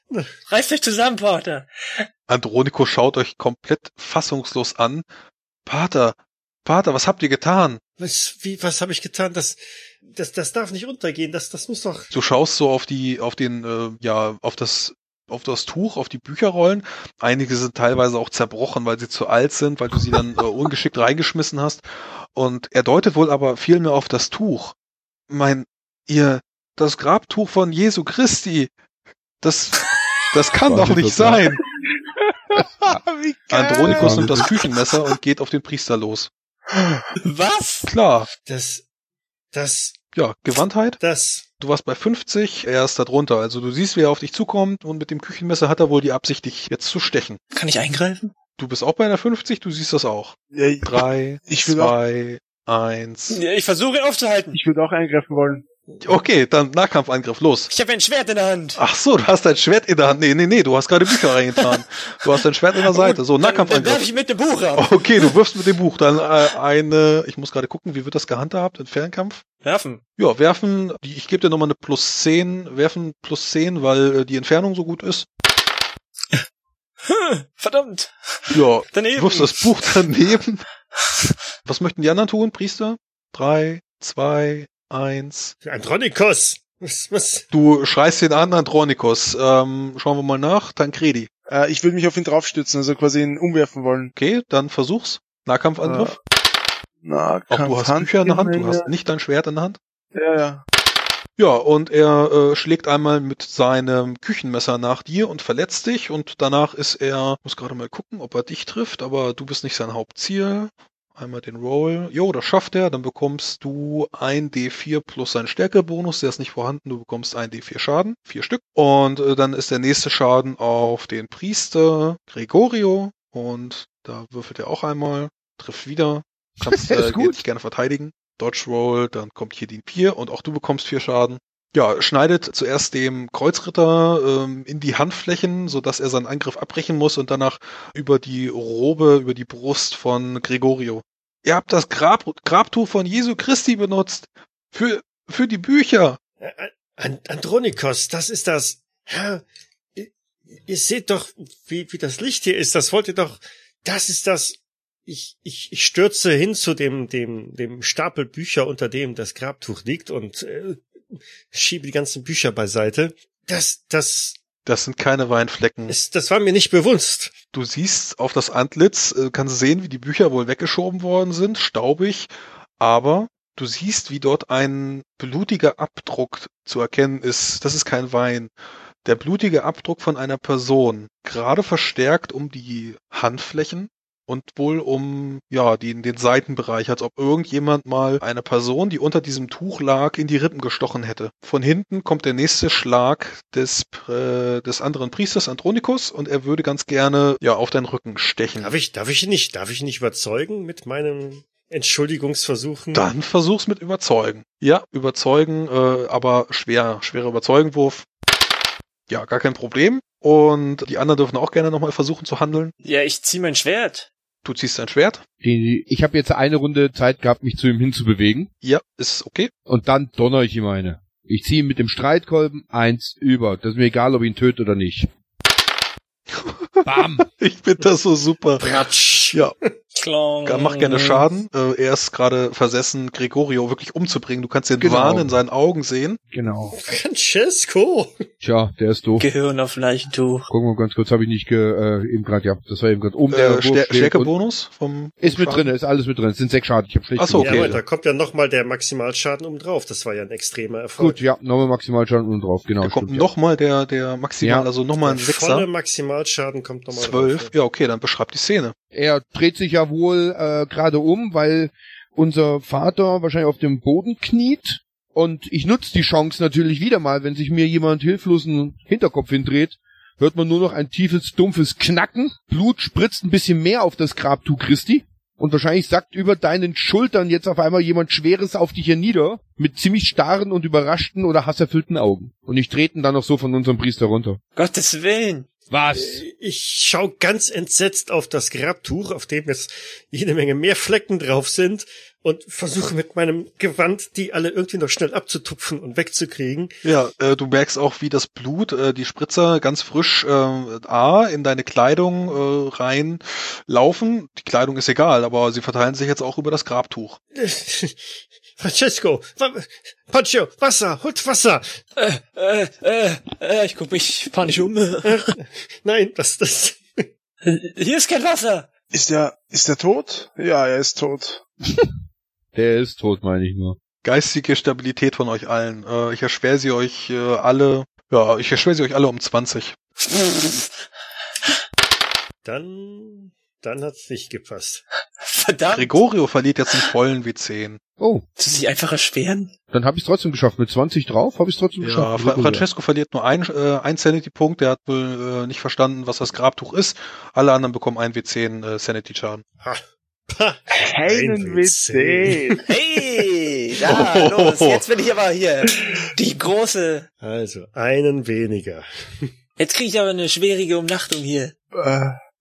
Reißt euch zusammen, Pater. Andronico schaut euch komplett fassungslos an. Pater, Pater, was habt ihr getan? was, wie, was habe ich getan? Das, das, das darf nicht untergehen. Das, das muss doch. Du schaust so auf die, auf den, äh, ja, auf das, auf das Tuch, auf die Bücherrollen. Einige sind teilweise auch zerbrochen, weil sie zu alt sind, weil du sie dann äh, ungeschickt reingeschmissen hast. Und er deutet wohl aber viel mehr auf das Tuch. Mein, ihr, das Grabtuch von Jesu Christi. Das, das kann doch nicht sein. Andronikus nimmt das Küchenmesser und geht auf den Priester los. Was? Klar, Das, das, ja, Gewandtheit. das. Du warst bei 50, er ist da drunter. Also du siehst, wie er auf dich zukommt und mit dem Küchenmesser hat er wohl die Absicht, dich jetzt zu stechen. Kann ich eingreifen? Du bist auch bei einer 50, du siehst das auch. Ja, ich- Drei, Ich will auch- zwei, eins. Ja, ich versuche ihn aufzuhalten. ich würde auch eingreifen wollen. Okay, dann Nahkampfangriff, los. Ich habe ein Schwert in der Hand. Ach so, du hast dein Schwert in der Hand. Nee, nee, nee, du hast gerade Bücher reingetan. Du hast dein Schwert in der Seite. So, Dann, dann werf Nahkampfangriff. ich mit dem Buch ab. Okay, du wirfst mit dem Buch. Dann äh, eine, ich muss gerade gucken, wie wird das gehandhabt in Fernkampf? Werfen. Ja, werfen, ich gebe dir nochmal eine plus 10, werfen plus 10, weil äh, die Entfernung so gut ist. Verdammt. Ja, Daneben. du wirfst das Buch daneben. Was möchten die anderen tun, Priester? Drei, zwei, eins. Andronikos. Was, was? Du schreist den an, Andronikos. Ähm, schauen wir mal nach. Tancredi. Äh, ich würde mich auf ihn draufstützen, also quasi ihn umwerfen wollen. Okay, dann versuch's. Nahkampfangriff. Na, Auch du hast Bücher in der Hand, du hast nicht dein Schwert in der Hand. Ja, ja. Ja, und er äh, schlägt einmal mit seinem Küchenmesser nach dir und verletzt dich und danach ist er, muss gerade mal gucken, ob er dich trifft, aber du bist nicht sein Hauptziel. Einmal den Roll. Jo, das schafft er. Dann bekommst du ein D4 plus seinen Stärkebonus. Der ist nicht vorhanden. Du bekommst ein D4 Schaden. Vier Stück. Und äh, dann ist der nächste Schaden auf den Priester Gregorio. Und da würfelt er auch einmal. Trifft wieder. Kannst äh, dich gerne verteidigen. Dodge Roll. Dann kommt hier die 4 und auch du bekommst vier Schaden. Ja, schneidet zuerst dem Kreuzritter ähm, in die Handflächen, sodass er seinen Angriff abbrechen muss und danach über die Robe, über die Brust von Gregorio. Ihr habt das Grab, Grabtuch von Jesu Christi benutzt. Für, für die Bücher. An Andronikos, das ist das. Herr, ihr, ihr seht doch, wie, wie das Licht hier ist. Das wollt ihr doch. Das ist das. Ich, ich, ich stürze hin zu dem, dem, dem Stapel Bücher, unter dem das Grabtuch liegt und äh, schiebe die ganzen Bücher beiseite. Das, das Das sind keine Weinflecken. ist, das war mir nicht bewusst. Du siehst auf das Antlitz, äh, kannst sehen, wie die Bücher wohl weggeschoben worden sind, staubig, aber du siehst, wie dort ein blutiger Abdruck zu erkennen ist. Das ist kein Wein. Der blutige Abdruck von einer Person, gerade verstärkt um die Handflächen und wohl um ja die, den Seitenbereich, als ob irgendjemand mal eine Person, die unter diesem Tuch lag, in die Rippen gestochen hätte. Von hinten kommt der nächste Schlag des äh, des anderen Priesters Andronikus und er würde ganz gerne ja auf deinen Rücken stechen. Darf ich, darf ich nicht, darf ich nicht überzeugen mit meinem Entschuldigungsversuchen? Dann versuch's mit überzeugen. Ja, überzeugen, äh, aber schwer, schwerer Überzeugenwurf. Ja, gar kein Problem. Und die anderen dürfen auch gerne nochmal versuchen zu handeln. Ja, ich zieh mein Schwert. Du ziehst dein Schwert. Ich habe jetzt eine Runde Zeit gehabt, mich zu ihm hinzubewegen. Ja, ist okay. Und dann donner ich ihm eine. Ich ziehe ihm mit dem Streitkolben eins über. Das ist mir egal, ob ich ihn töte oder nicht. Bam! Ich finde das so super. Ratsch. Ja, Klong. mach gerne Schaden. Äh, er ist gerade versessen, Gregorio wirklich umzubringen. Du kannst den Genau. Wahn in seinen Augen sehen. Genau. Francesco! Tja, der ist doof. Gehirn auf Leichentuch. Gucken wir ganz kurz, habe ich nicht ge, äh, eben gerade, ja, das war eben gerade oben der Äh, Stär Stärkebonus vom Ist mit Schaden? drin, ist alles mit drin. Es sind sechs Schaden. Ich habe schlecht Ach so, gewürfelt. okay. Ja, aber da kommt ja nochmal der Maximalschaden um drauf. Das war ja ein extremer Erfolg. Gut, ja, nochmal Maximalschaden unten drauf, genau. Da kommt stimmt, nochmal der, der maximal, Ja. also nochmal ein der volle Sechser. Maximalschaden kommt nochmal Zwölf. drauf. Ja, okay, dann beschreib die Szene. Er dreht sich ja wohl äh, gerade um, weil unser Vater wahrscheinlich auf dem Boden kniet. Und ich nutze die Chance natürlich wieder mal, wenn sich mir jemand hilflosen Hinterkopf hindreht, hört man nur noch ein tiefes, dumpfes Knacken. Blut spritzt ein bisschen mehr auf das Grabtuch Christi. Und wahrscheinlich sackt über deinen Schultern jetzt auf einmal jemand Schweres auf dich hernieder, mit ziemlich starren und überraschten oder hasserfüllten Augen. Und ich treten dann noch so von unserem Priester runter. Gottes Willen. Was? Ich schau ganz entsetzt auf das Grabtuch, auf dem jetzt jede Menge mehr Flecken drauf sind und versuche mit meinem Gewand, die alle irgendwie noch schnell abzutupfen und wegzukriegen. Ja, äh, du merkst auch, wie das Blut, äh, die Spritzer ganz frisch äh, A in deine Kleidung äh, rein laufen. Die Kleidung ist egal, aber sie verteilen sich jetzt auch über das Grabtuch. Francesco, Pancho, Wasser, holt Wasser. Äh, äh, äh, äh, ich guck mich panisch um. Nein, das, das, Hier ist kein Wasser. Ist der, ist der tot? Ja, er ist tot. Der ist tot, meine ich nur. Geistige Stabilität von euch allen. Äh, ich erschwere sie euch äh, alle, ja, ich erschwere sie euch alle um 20. dann, dann hat's nicht gepasst. Verdammt. Gregorio verliert jetzt einen vollen W10. Oh, Zu sich einfach erschweren? dann habe ich es trotzdem geschafft. Mit 20 drauf habe ich es trotzdem Ja, geschafft. Fra Francesco verliert nur ein, äh, ein Sanity-Punkt. Der hat wohl äh, nicht verstanden, was das Grabtuch ist. Alle anderen bekommen ein W10 äh, Sanity-Schaden. Ha. Ha. Keinen Ein W10. WC. Hey, da, los, jetzt bin ich aber hier. Die große. Also, einen weniger. Jetzt kriege ich aber eine schwierige Umnachtung hier.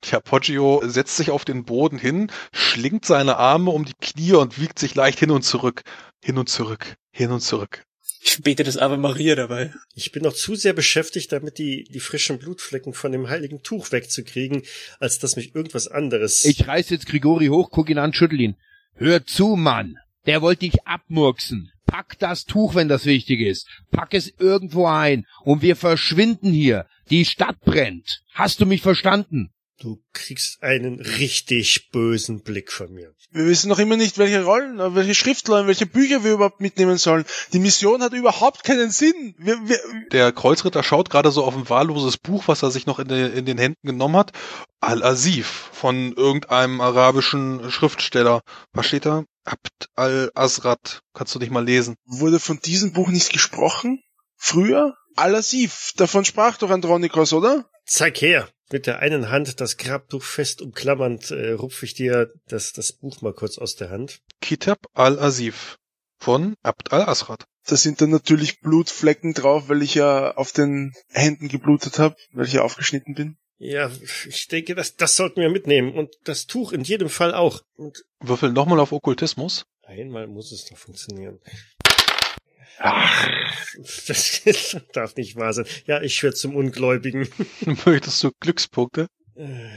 Äh, Tja, Poggio setzt sich auf den Boden hin, schlingt seine Arme um die Knie und wiegt sich leicht hin und zurück. Hin und zurück. Hin und zurück. Ich bete das Ave Maria dabei. Ich bin noch zu sehr beschäftigt, damit die, die frischen Blutflecken von dem heiligen Tuch wegzukriegen, als dass mich irgendwas anderes. Ich reiß jetzt Grigori hoch, guck ihn an, schüttel ihn. Hör zu, Mann. Der wollte dich abmurksen. Pack das Tuch, wenn das wichtig ist. Pack es irgendwo ein. Und wir verschwinden hier. Die Stadt brennt. Hast du mich verstanden? Du kriegst einen richtig bösen Blick von mir. wir wissen noch immer nicht, welche Rollen, äh, welche Schriftrollen, welche Bücher wir überhaupt mitnehmen sollen. Die Mission hat überhaupt keinen Sinn. Wir, wir, Der Kreuzritter schaut gerade so auf ein wahlloses Buch, was er sich noch in, de, in den Händen genommen hat. Al-Asif von irgendeinem arabischen Schriftsteller. Was steht da? Abd al-Asrat. Kannst du nicht mal lesen. wurde von diesem Buch nicht gesprochen? Früher? Al-Asif, davon sprach doch Andronikos, oder? Zeig her! Mit der einen Hand das Grabtuch fest umklammernd, äh, rupf ich dir das, das Buch mal kurz aus der Hand. Kitab al-Asif von Abd al-Asrat. Da sind dann natürlich Blutflecken drauf, weil ich ja auf den Händen geblutet habe, weil ich ja aufgeschnitten bin. Ja, ich denke, das, das sollten wir mitnehmen. Und das Tuch in jedem Fall auch. Und Würfel nochmal auf Okkultismus. einmal muss es doch funktionieren. Ach, das darf nicht wahr sein. Ja, ich werde zum Ungläubigen. Möchtest du Glückspunkte? Äh,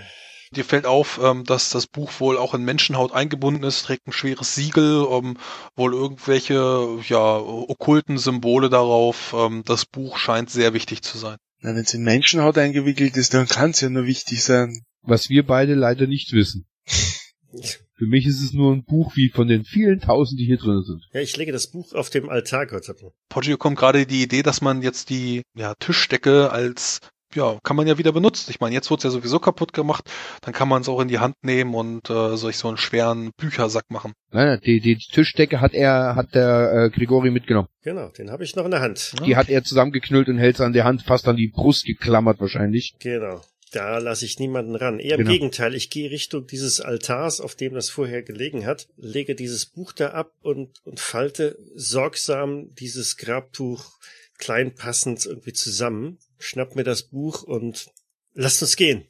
Dir fällt auf, ähm, dass das Buch wohl auch in Menschenhaut eingebunden ist, trägt ein schweres Siegel, ähm, wohl irgendwelche ja okkulten Symbole darauf. Ähm, das Buch scheint sehr wichtig zu sein. Na, wenn es in Menschenhaut eingewickelt ist, dann kann es ja nur wichtig sein. Was wir beide leider nicht wissen. Für mich ist es nur ein Buch wie von den vielen tausend, die hier drin sind. Ja, ich lege das Buch auf dem Altar, Gott sei Dank. Poggio kommt gerade die Idee, dass man jetzt die ja, Tischdecke als ja, kann man ja wieder benutzen. Ich meine, jetzt wurde es ja sowieso kaputt gemacht, dann kann man es auch in die Hand nehmen und äh, solch so einen schweren Büchersack machen. Nein, die, die Tischdecke hat er, hat der äh, Grigori mitgenommen. Genau, den habe ich noch in der Hand. Die hat er zusammengeknüllt und hält an der Hand fast an die Brust geklammert wahrscheinlich. Genau. Da lasse ich niemanden ran. Eher im Genau. Gegenteil, ich gehe Richtung dieses Altars, auf dem das vorher gelegen hat, lege dieses Buch da ab und, und falte sorgsam dieses Grabtuch klein passend irgendwie zusammen, schnapp mir das Buch und lasst uns gehen.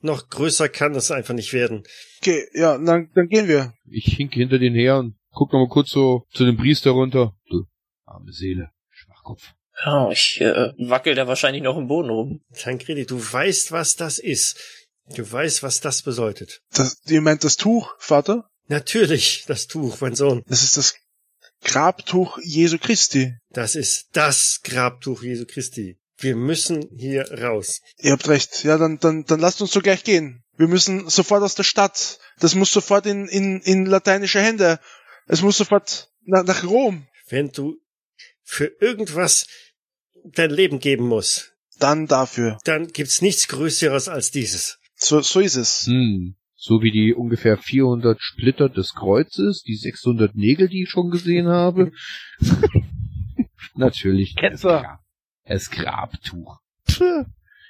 Noch größer kann es einfach nicht werden. Okay, ja, dann, dann gehen wir. Ich hinke hinter den her und guck noch mal kurz so zu dem Priester runter. Du, arme Seele, Schwachkopf. Ja, ich äh, wackel da wahrscheinlich noch im Boden rum. Tancredi, du weißt, was das ist. Du weißt, was das bedeutet. Das, ihr meint das Tuch, Vater? Natürlich, das Tuch, mein Sohn. Das ist das Grabtuch Jesu Christi. Das ist das Grabtuch Jesu Christi. Wir müssen hier raus. Ihr habt recht. Ja, dann, dann, dann lasst uns so gleich gehen. Wir müssen sofort aus der Stadt. Das muss sofort in, in, in lateinische Hände. Es muss sofort nach, nach Rom. Wenn du für irgendwas dein Leben geben musst, Dann dafür. dann gibt's nichts Größeres als dieses. So, so ist es. Hm. So wie die ungefähr 400 Splitter des Kreuzes, die 600 Nägel, die ich schon gesehen habe. Natürlich. Grab, das Grabtuch. Puh.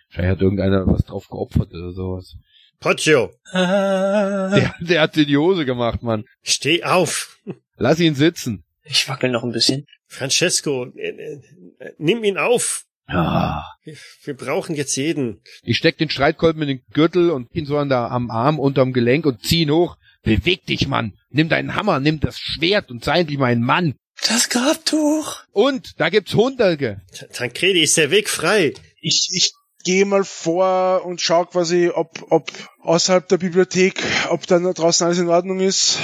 Wahrscheinlich hat irgendeiner was drauf geopfert oder sowas. Poggio, Ah. Der, der hat dir die Hose gemacht, Mann. steh auf. Lass ihn sitzen. Ich wackel noch ein bisschen. Francesco, äh, äh, nimm ihn auf. Ja. Wir, wir brauchen jetzt jeden. Ich steck den Streitkolben in den Gürtel und ihn so an der, am Arm unterm Gelenk und zieh ihn hoch. Beweg dich, Mann. Nimm deinen Hammer, nimm das Schwert und sei endlich mein Mann. Das Grabtuch. Und da gibt's Hunderte. Ta- Tancredi ist der Weg frei. Ich, ich gehe mal vor und schau quasi, ob, ob außerhalb der Bibliothek, ob dann da draußen alles in Ordnung ist.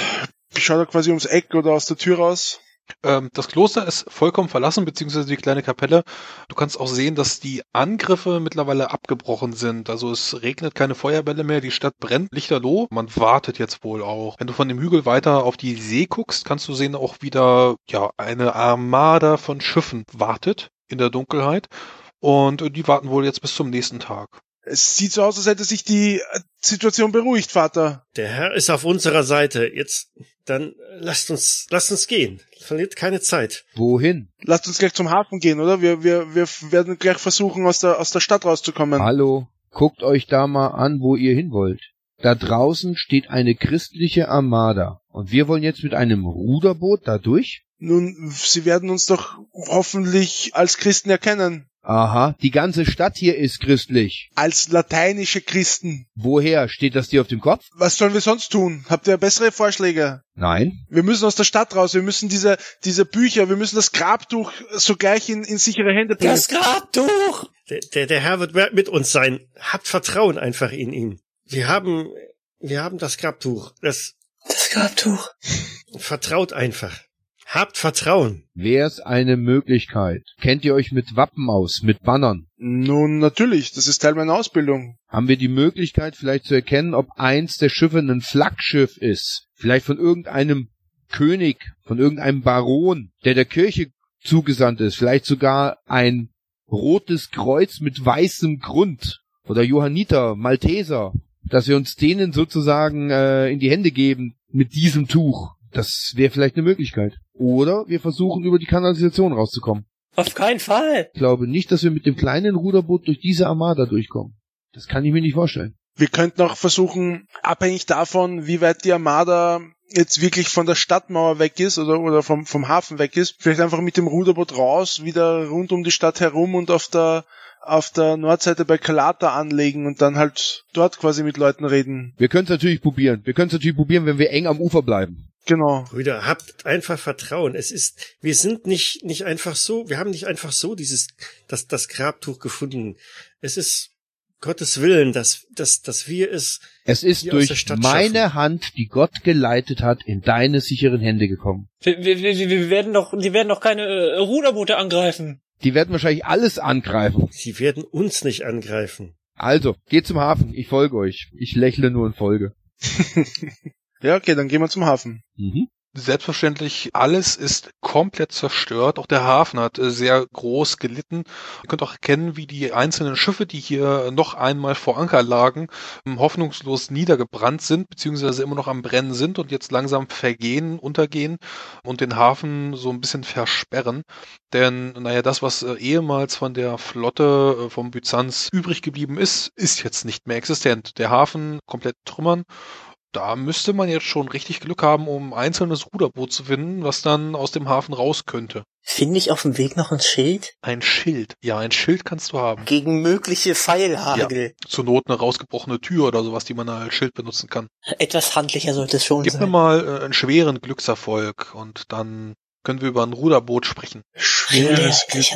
Ich schau da quasi ums Eck oder aus der Tür raus. Ähm, das Kloster ist vollkommen verlassen, beziehungsweise die kleine Kapelle. Du kannst auch sehen, dass die Angriffe mittlerweile abgebrochen sind. Also es regnet keine Feuerbälle mehr, die Stadt brennt lichterloh. Man wartet jetzt wohl auch. Wenn du von dem Hügel weiter auf die See guckst, kannst du sehen, auch wieder ja eine Armada von Schiffen wartet in der Dunkelheit. Und die warten wohl jetzt bis zum nächsten Tag. Es sieht so aus, als hätte sich die äh, Situation beruhigt, Vater. Der Herr ist auf unserer Seite. Jetzt, dann lasst uns, lasst uns gehen. Verliert keine Zeit. Wohin? Lasst uns gleich zum Hafen gehen, oder? Wir, wir, wir werden gleich versuchen, aus der, aus der Stadt rauszukommen. Hallo, guckt euch da mal an, wo ihr hin wollt. Da draußen steht eine christliche Armada. Und wir wollen jetzt mit einem Ruderboot da durch? Nun, sie werden uns doch hoffentlich als Christen erkennen. Aha, die ganze Stadt hier ist christlich. Als lateinische Christen. Woher? Steht das dir auf dem Kopf? Was sollen wir sonst tun? Habt ihr bessere Vorschläge? Nein. Wir müssen aus der Stadt raus. Wir müssen diese, diese Bücher, wir müssen das Grabtuch sogleich in, in sichere Hände bringen. Das Grabtuch. Der, der, der Herr wird mit uns sein. Habt Vertrauen einfach in ihn. Wir haben, wir haben das Grabtuch. Das Das Grabtuch. vertraut einfach. Habt Vertrauen. Wär's eine Möglichkeit? Kennt ihr euch mit Wappen aus, mit Bannern? Nun, natürlich. Das ist Teil meiner Ausbildung. Haben wir die Möglichkeit vielleicht zu erkennen, ob eins der Schiffe ein Flaggschiff ist? Vielleicht von irgendeinem König, von irgendeinem Baron, der der Kirche zugesandt ist? Vielleicht sogar ein rotes Kreuz mit weißem Grund? Oder Johanniter, Malteser? Dass wir uns denen sozusagen äh, in die Hände geben mit diesem Tuch. Das wäre vielleicht eine Möglichkeit. Oder wir versuchen über die Kanalisation rauszukommen. Auf keinen Fall. Ich glaube nicht, dass wir mit dem kleinen Ruderboot durch diese Armada durchkommen. Das kann ich mir nicht vorstellen. Wir könnten auch versuchen, abhängig davon, wie weit die Armada jetzt wirklich von der Stadtmauer weg ist oder, oder vom, vom Hafen weg ist, vielleicht einfach mit dem Ruderboot raus, wieder rund um die Stadt herum und auf der, auf der Nordseite bei Calata anlegen und dann halt dort quasi mit Leuten reden. Wir können es natürlich probieren. Wir können es natürlich probieren, wenn wir eng am Ufer bleiben. Genau. Brüder, habt einfach Vertrauen. Es ist, wir sind nicht, nicht einfach so, wir haben nicht einfach so dieses, das, das Grabtuch gefunden. Es ist Gottes Willen, dass, dass, dass wir es, Es ist Hier aus der durch Stadt meine schaffen. Hand, die Gott geleitet hat, in deine sicheren Hände gekommen. Wir, wir, wir, wir werden doch, die werden doch keine äh, Ruderboote angreifen. Die werden wahrscheinlich alles angreifen. sie werden uns nicht angreifen. Also, geht zum Hafen. Ich folge euch. Ich lächle nur und folge. Ja, okay, dann gehen wir zum Hafen. Mhm. Selbstverständlich, alles ist komplett zerstört. Auch der Hafen hat äh, sehr groß gelitten. Ihr könnt auch erkennen, wie die einzelnen Schiffe, die hier noch einmal vor Anker lagen, ähm, hoffnungslos niedergebrannt sind, beziehungsweise immer noch am Brennen sind und jetzt langsam vergehen, untergehen und den Hafen so ein bisschen versperren. Denn, naja, das, was äh, ehemals von der Flotte äh, vom Byzanz übrig geblieben ist, ist jetzt nicht mehr existent. Der Hafen komplett trümmern da müsste man jetzt schon richtig Glück haben, um ein einzelnes Ruderboot zu finden, was dann aus dem Hafen raus könnte. Finde ich auf dem Weg noch ein Schild? Ein Schild. Ja, ein Schild kannst du haben. Gegen mögliche Pfeilhagel. Zur Not eine rausgebrochene Tür oder sowas, die man als Schild benutzen kann. Etwas handlicher sollte es schon Gib mir sein. mal äh, einen schweren Glückserfolg und dann können wir über ein Ruderboot sprechen. Schweres ich-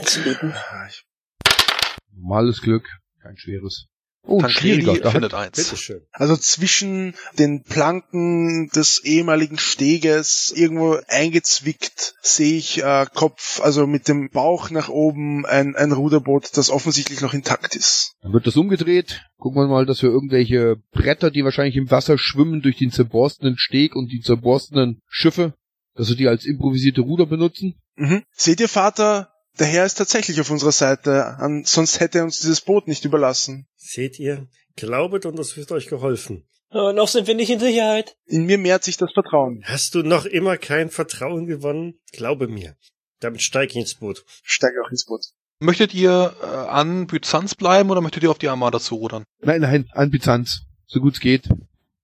Normales Glück, kein schweres. Oh, hat, findet eins. Bitteschön. Also zwischen den Planken des ehemaligen Steges irgendwo eingezwickt sehe ich äh, Kopf, also mit dem Bauch nach oben ein, ein Ruderboot, das offensichtlich noch intakt ist. dann wird das umgedreht. Gucken wir mal, dass wir irgendwelche Bretter, die wahrscheinlich im Wasser schwimmen, durch den zerborstenen Steg und die zerborstenen Schiffe, dass wir die als improvisierte Ruder benutzen. Mhm. Seht ihr, Vater, der Herr ist tatsächlich auf unserer Seite, an, sonst hätte er uns dieses Boot nicht überlassen. Seht ihr? Glaubet und es wird euch geholfen. Aber noch sind wir nicht in Sicherheit. In mir mehrt sich das Vertrauen. Hast du noch immer kein Vertrauen gewonnen? Glaube mir. Damit steig ich ins Boot. Steige auch ins Boot. Möchtet ihr äh, an Byzanz bleiben oder möchtet ihr auf die Armada zurudern? Nein, nein, an Byzanz. So gut es geht.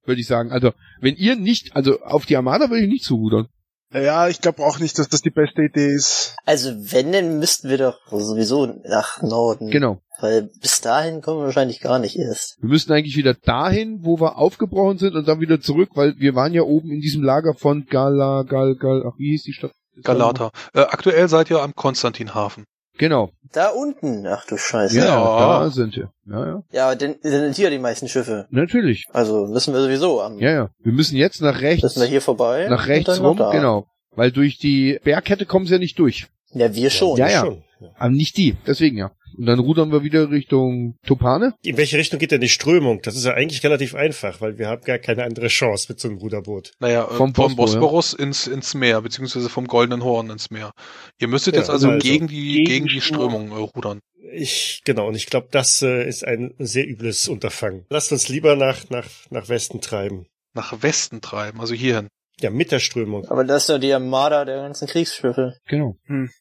Würde ich sagen. Also, wenn ihr nicht, also auf die Armada würde ich nicht zurudern. Ja, ich glaube auch nicht, dass das die beste Idee ist. Also wenn, dann müssten wir doch sowieso nach Norden. Genau. Weil bis dahin kommen wir wahrscheinlich gar nicht erst. Wir müssten eigentlich wieder dahin, wo wir aufgebrochen sind und dann wieder zurück, weil wir waren ja oben in diesem Lager von Gala, Gal, Gal, ach, wie hieß die Stadt? Galata. Äh, aktuell seid ihr am Konstantinhafen. Genau. Da unten, ach du Scheiße. Ja, Ja. da sind wir. Ja, ja. Ja, denn sind hier die meisten Schiffe. Natürlich. Also müssen wir sowieso am. Ja, ja. Wir müssen jetzt nach rechts. Müssen wir hier vorbei. nach rechts rum, da. genau. Weil durch die Bergkette kommen sie ja nicht durch. Ja, wir schon. Ja, ja. Schon. ja. Aber nicht die. Deswegen ja. Und dann rudern wir wieder Richtung Topane. In welche Richtung geht denn die Strömung? Das ist ja eigentlich relativ einfach, weil wir haben gar keine andere Chance mit so einem Ruderboot. Naja, äh, Vom vom, Bosporus, Bosporus ins, ins Meer, beziehungsweise vom Goldenen Horn ins Meer. Ihr müsstet Ja, jetzt also, also gegen die, gegen gegen die Strömung. Strömung äh, rudern. Ich, genau, und ich glaube, das äh, ist ein sehr übles Unterfangen. Lasst uns lieber nach, nach, nach Westen treiben. Nach Westen treiben, also hierhin. Ja, mit der Strömung. Aber das ist doch die Armada der ganzen Kriegsschiffe. Genau.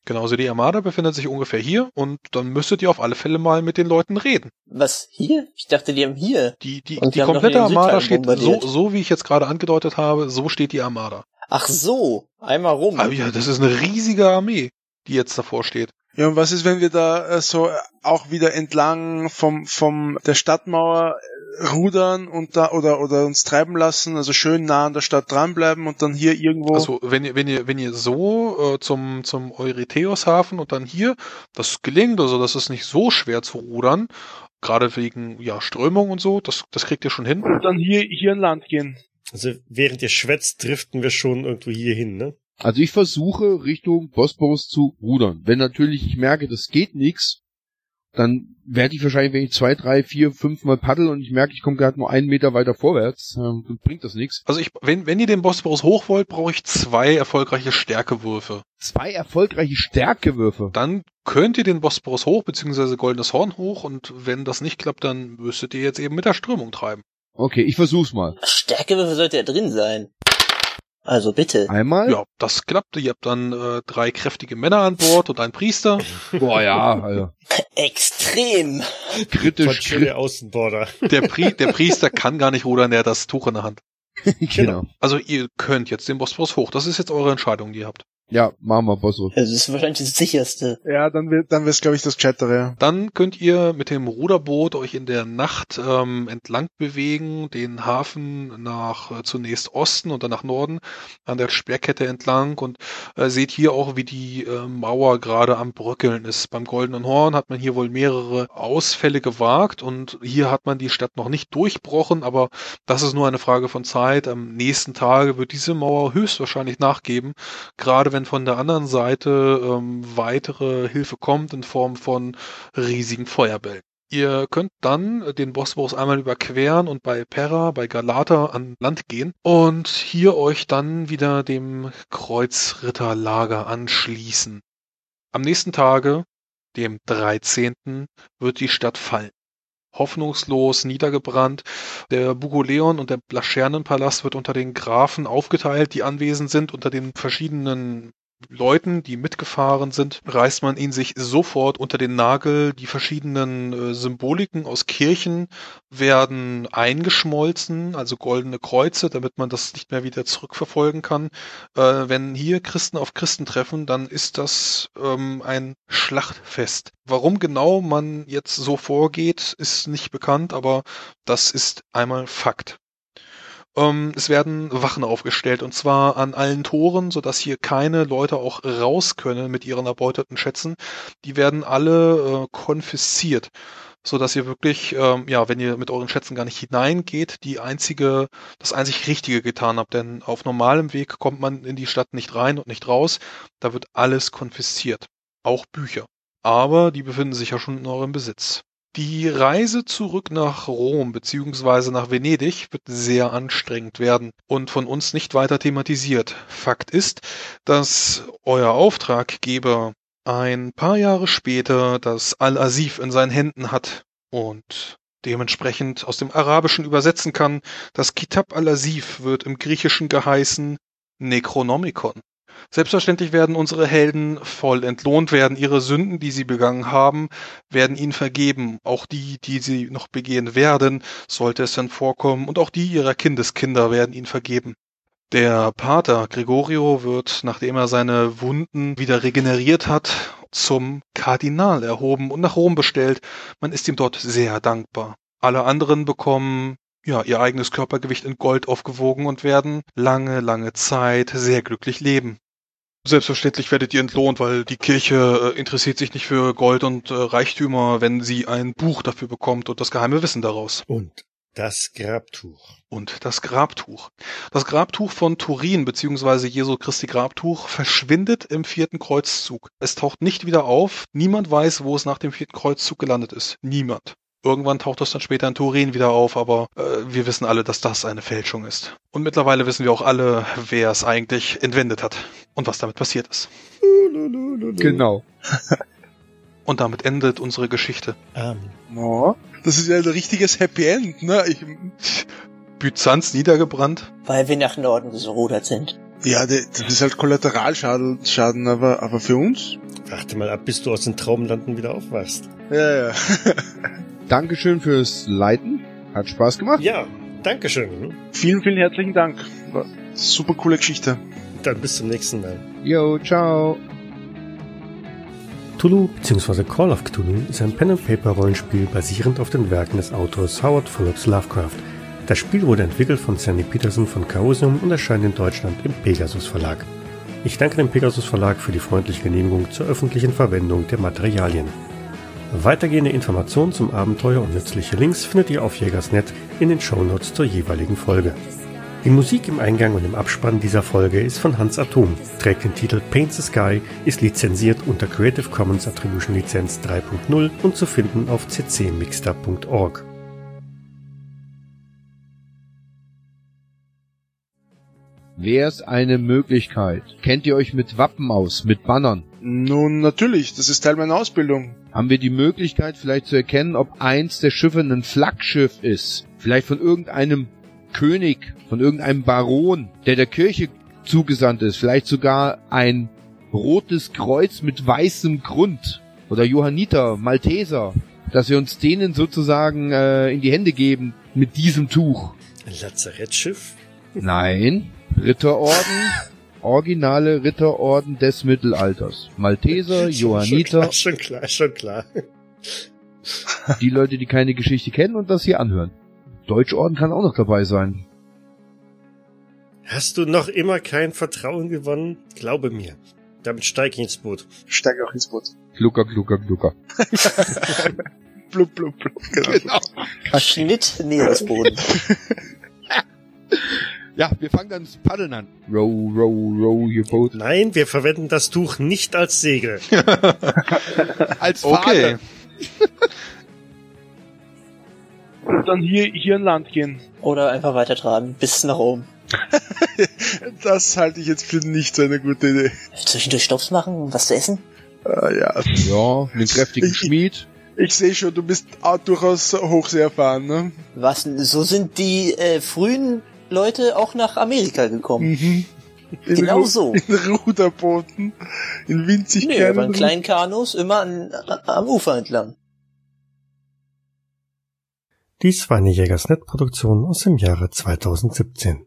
Genauso die Armada befindet sich ungefähr hier und dann müsstet ihr auf alle Fälle mal mit den Leuten reden. Was, hier? Ich dachte, die haben hier. Die, die, Und die die komplette Armada steht so, so, wie ich jetzt gerade angedeutet habe, so steht die Armada. Ach so, einmal rum. Aber ja, das ist eine riesige Armee, die jetzt davor steht. Ja, und was ist, wenn wir da äh, so auch wieder entlang vom, vom der Stadtmauer rudern und da oder oder uns treiben lassen, also schön nah an der Stadt dranbleiben und dann hier irgendwo Also wenn ihr, wenn ihr, wenn ihr so äh, zum, zum Eurytheus-Hafen und dann hier, das gelingt, also das ist nicht so schwer zu rudern, gerade wegen ja Strömung und so, das, das kriegt ihr schon hin. und dann hier hier an Land gehen. Also während ihr schwätzt, driften wir schon irgendwo hier hin, ne? Also ich versuche Richtung Bosporus zu rudern. Wenn natürlich ich merke, das geht nix, dann werde ich wahrscheinlich, wenn ich zwei, drei, vier, fünf Mal paddel und ich merke, ich komme gerade nur einen Meter weiter vorwärts, ähm, dann bringt das nichts. Also ich, wenn, wenn ihr den Bosporus hoch wollt, brauche ich zwei erfolgreiche Stärkewürfe. Zwei erfolgreiche Stärkewürfe. Dann könnt ihr den Bosporus hoch, beziehungsweise Goldenes Horn hoch und wenn das nicht klappt, dann müsstet ihr jetzt eben mit der Strömung treiben. Okay, ich versuch's mal. Stärkewürfel sollte ja drin sein. Also bitte. Einmal. Ja, das klappt. Ihr habt dann äh, drei kräftige Männer an Bord und einen Priester. Boah, ja, also, Extrem. Kritisch, kritisch. Außenborder. Der, Pri der Priester kann gar nicht rudern, der hat das Tuch in der Hand. genau. Also ihr könnt jetzt den Bosporus hoch. Das ist jetzt eure Entscheidung, die ihr habt. Ja, machen wir Bosporus. Also das ist wahrscheinlich das sicherste. Ja, dann wird dann wär's glaube ich das Gescheitere. Ja. Dann könnt ihr mit dem Ruderboot euch in der Nacht ähm, entlang bewegen, den Hafen nach äh, zunächst Osten und dann nach Norden an der Sperrkette entlang und äh, seht hier auch, wie die äh, Mauer gerade am Bröckeln ist. Beim Goldenen Horn hat man hier wohl mehrere Ausfälle gewagt und hier hat man die Stadt noch nicht durchbrochen, aber das ist nur eine Frage von Zeit. Am nächsten Tage wird diese Mauer höchstwahrscheinlich nachgeben, gerade wenn von der anderen Seite ähm, weitere Hilfe kommt in Form von riesigen Feuerbällen. Ihr könnt dann den Bosporus einmal überqueren und bei Pera, bei Galata an Land gehen und hier euch dann wieder dem Kreuzritterlager anschließen. Am nächsten Tage, dem 13., wird die Stadt fallen. Hoffnungslos niedergebrannt. Der Bugoleon und der Blaschernenpalast wird unter den Grafen aufgeteilt, die anwesend sind, unter den verschiedenen Leuten, die mitgefahren sind, reißt man ihn sich sofort unter den Nagel. Die verschiedenen äh, Symboliken aus Kirchen werden eingeschmolzen, also goldene Kreuze, damit man das nicht mehr wieder zurückverfolgen kann. Äh, wenn hier Christen auf Christen treffen, dann ist das ähm, ein Schlachtfest. Warum genau man jetzt so vorgeht, ist nicht bekannt, aber das ist einmal Fakt. Ähm, es werden Wachen aufgestellt und zwar an allen Toren, sodass hier keine Leute auch raus können mit ihren erbeuteten Schätzen. Die werden alle äh, konfisziert, sodass ihr wirklich, ähm, ja, wenn ihr mit euren Schätzen gar nicht hineingeht, die einzige, das einzig Richtige getan habt. Denn auf normalem Weg kommt man in die Stadt nicht rein und nicht raus. Da wird alles konfisziert. Auch Bücher. Aber die befinden sich ja schon in eurem Besitz. Die Reise zurück nach Rom bzw. nach Venedig wird sehr anstrengend werden und von uns nicht weiter thematisiert. Fakt ist, dass euer Auftraggeber ein paar Jahre später das Al-Asif in seinen Händen hat und dementsprechend aus dem Arabischen übersetzen kann. Das Kitab al-Asif wird im Griechischen geheißen Necronomicon. Selbstverständlich werden unsere Helden voll entlohnt werden. Ihre Sünden, die sie begangen haben, werden ihnen vergeben. Auch die, die sie noch begehen werden, sollte es dann vorkommen. Und auch die ihrer Kindeskinder werden ihnen vergeben. Der Pater Gregorio wird, nachdem er seine Wunden wieder regeneriert hat, zum Kardinal erhoben und nach Rom bestellt. Man ist ihm dort sehr dankbar. Alle anderen bekommen ja, ihr eigenes Körpergewicht in Gold aufgewogen und werden lange, lange Zeit sehr glücklich leben. Selbstverständlich werdet ihr entlohnt, weil die Kirche äh, interessiert sich nicht für Gold und äh, Reichtümer, wenn sie ein Buch dafür bekommt und das geheime Wissen daraus. Und das Grabtuch. Und das Grabtuch. Das Grabtuch von Turin bzw. Jesu Christi Grabtuch verschwindet im vierten Kreuzzug. Es taucht nicht wieder auf. Niemand weiß, wo es nach dem vierten Kreuzzug gelandet ist. Niemand. Irgendwann taucht es dann später in Turin wieder auf, aber äh, wir wissen alle, dass das eine Fälschung ist. Und mittlerweile wissen wir auch alle, wer es eigentlich entwendet hat und was damit passiert ist. Genau. Und damit endet unsere Geschichte. Amen. Oh, das ist ja ein richtiges Happy End, ne? Ich, Byzanz niedergebrannt. Weil wir nach Norden gerudert sind. ja, das ist halt Kollateralschaden, Schaden, aber, aber für uns? Warte mal ab, bis du aus den Traumlanden wieder aufwachst. Ja, ja. Dankeschön fürs Leiten. Hat Spaß gemacht. Ja, Dankeschön. vielen, vielen herzlichen Dank. War super coole Geschichte. Dann bis zum nächsten Mal. Yo, ciao. Cthulhu bzw. Call of Cthulhu ist ein Pen-and-Paper-Rollenspiel basierend auf den Werken des Autors Howard Phillips Lovecraft. Das Spiel wurde entwickelt von Sandy Peterson von Chaosium und erscheint in Deutschland im Pegasus Verlag. Ich danke dem Pegasus Verlag für die freundliche Genehmigung zur öffentlichen Verwendung der Materialien. Weitergehende Informationen zum Abenteuer und nützliche Links findet ihr auf Jägersnet in den Shownotes zur jeweiligen Folge. Die Musik im Eingang und im Abspann dieser Folge ist von Hans Atom, trägt den Titel Paint the Sky, ist lizenziert unter Creative Commons Attribution Lizenz 3.0 und zu finden auf ccmixter.org. Wär's eine Möglichkeit? Kennt ihr euch mit Wappen aus, mit Bannern? Nun, natürlich, das ist Teil meiner Ausbildung. Haben wir die Möglichkeit vielleicht zu erkennen, ob eins der Schiffe ein Flaggschiff ist? Vielleicht von irgendeinem König, von irgendeinem Baron, der der Kirche zugesandt ist. Vielleicht sogar ein rotes Kreuz mit weißem Grund. Oder Johanniter, Malteser. Dass wir uns denen sozusagen äh, in die Hände geben mit diesem Tuch. Ein Lazarettschiff? Nein. Ritterorden. Originale Ritterorden des Mittelalters. Malteser, Johanniter, Schon klar, schon klar, schon klar. die Leute, die keine Geschichte kennen und das hier anhören. Deutschorden kann auch noch dabei sein. Hast du noch immer kein Vertrauen gewonnen? Glaube mir. Damit steige ich ins Boot. Steig auch ins Boot. Glucker, glucker, glucker. Blub, blub, blub. Genau. Schnitt Meeresboden. Ja, wir fangen dann das Paddeln an. Row, row, row your boat. Nein, wir verwenden das Tuch nicht als Segel. Als Okay. Fahne. Und dann hier, hier an Land gehen. Oder einfach weiter traben, bis nach oben. Das halte ich jetzt für nicht so eine gute Idee. Zwischendurch Stops machen, um was zu essen? Ah, ja. Ja, einen kräftigen Ich- Schmied. Ich sehe schon, du bist auch durchaus hochsee erfahren, ne? Was, so sind die äh, frühen Leute auch nach Amerika gekommen. Mhm. In Genau Ru- so. In Ruderbooten. In winzig Nee, kleinen aber kleinen Kanus immer an, am Ufer entlang. Dies war eine Jägersnet-Produktion aus dem Jahre 2017.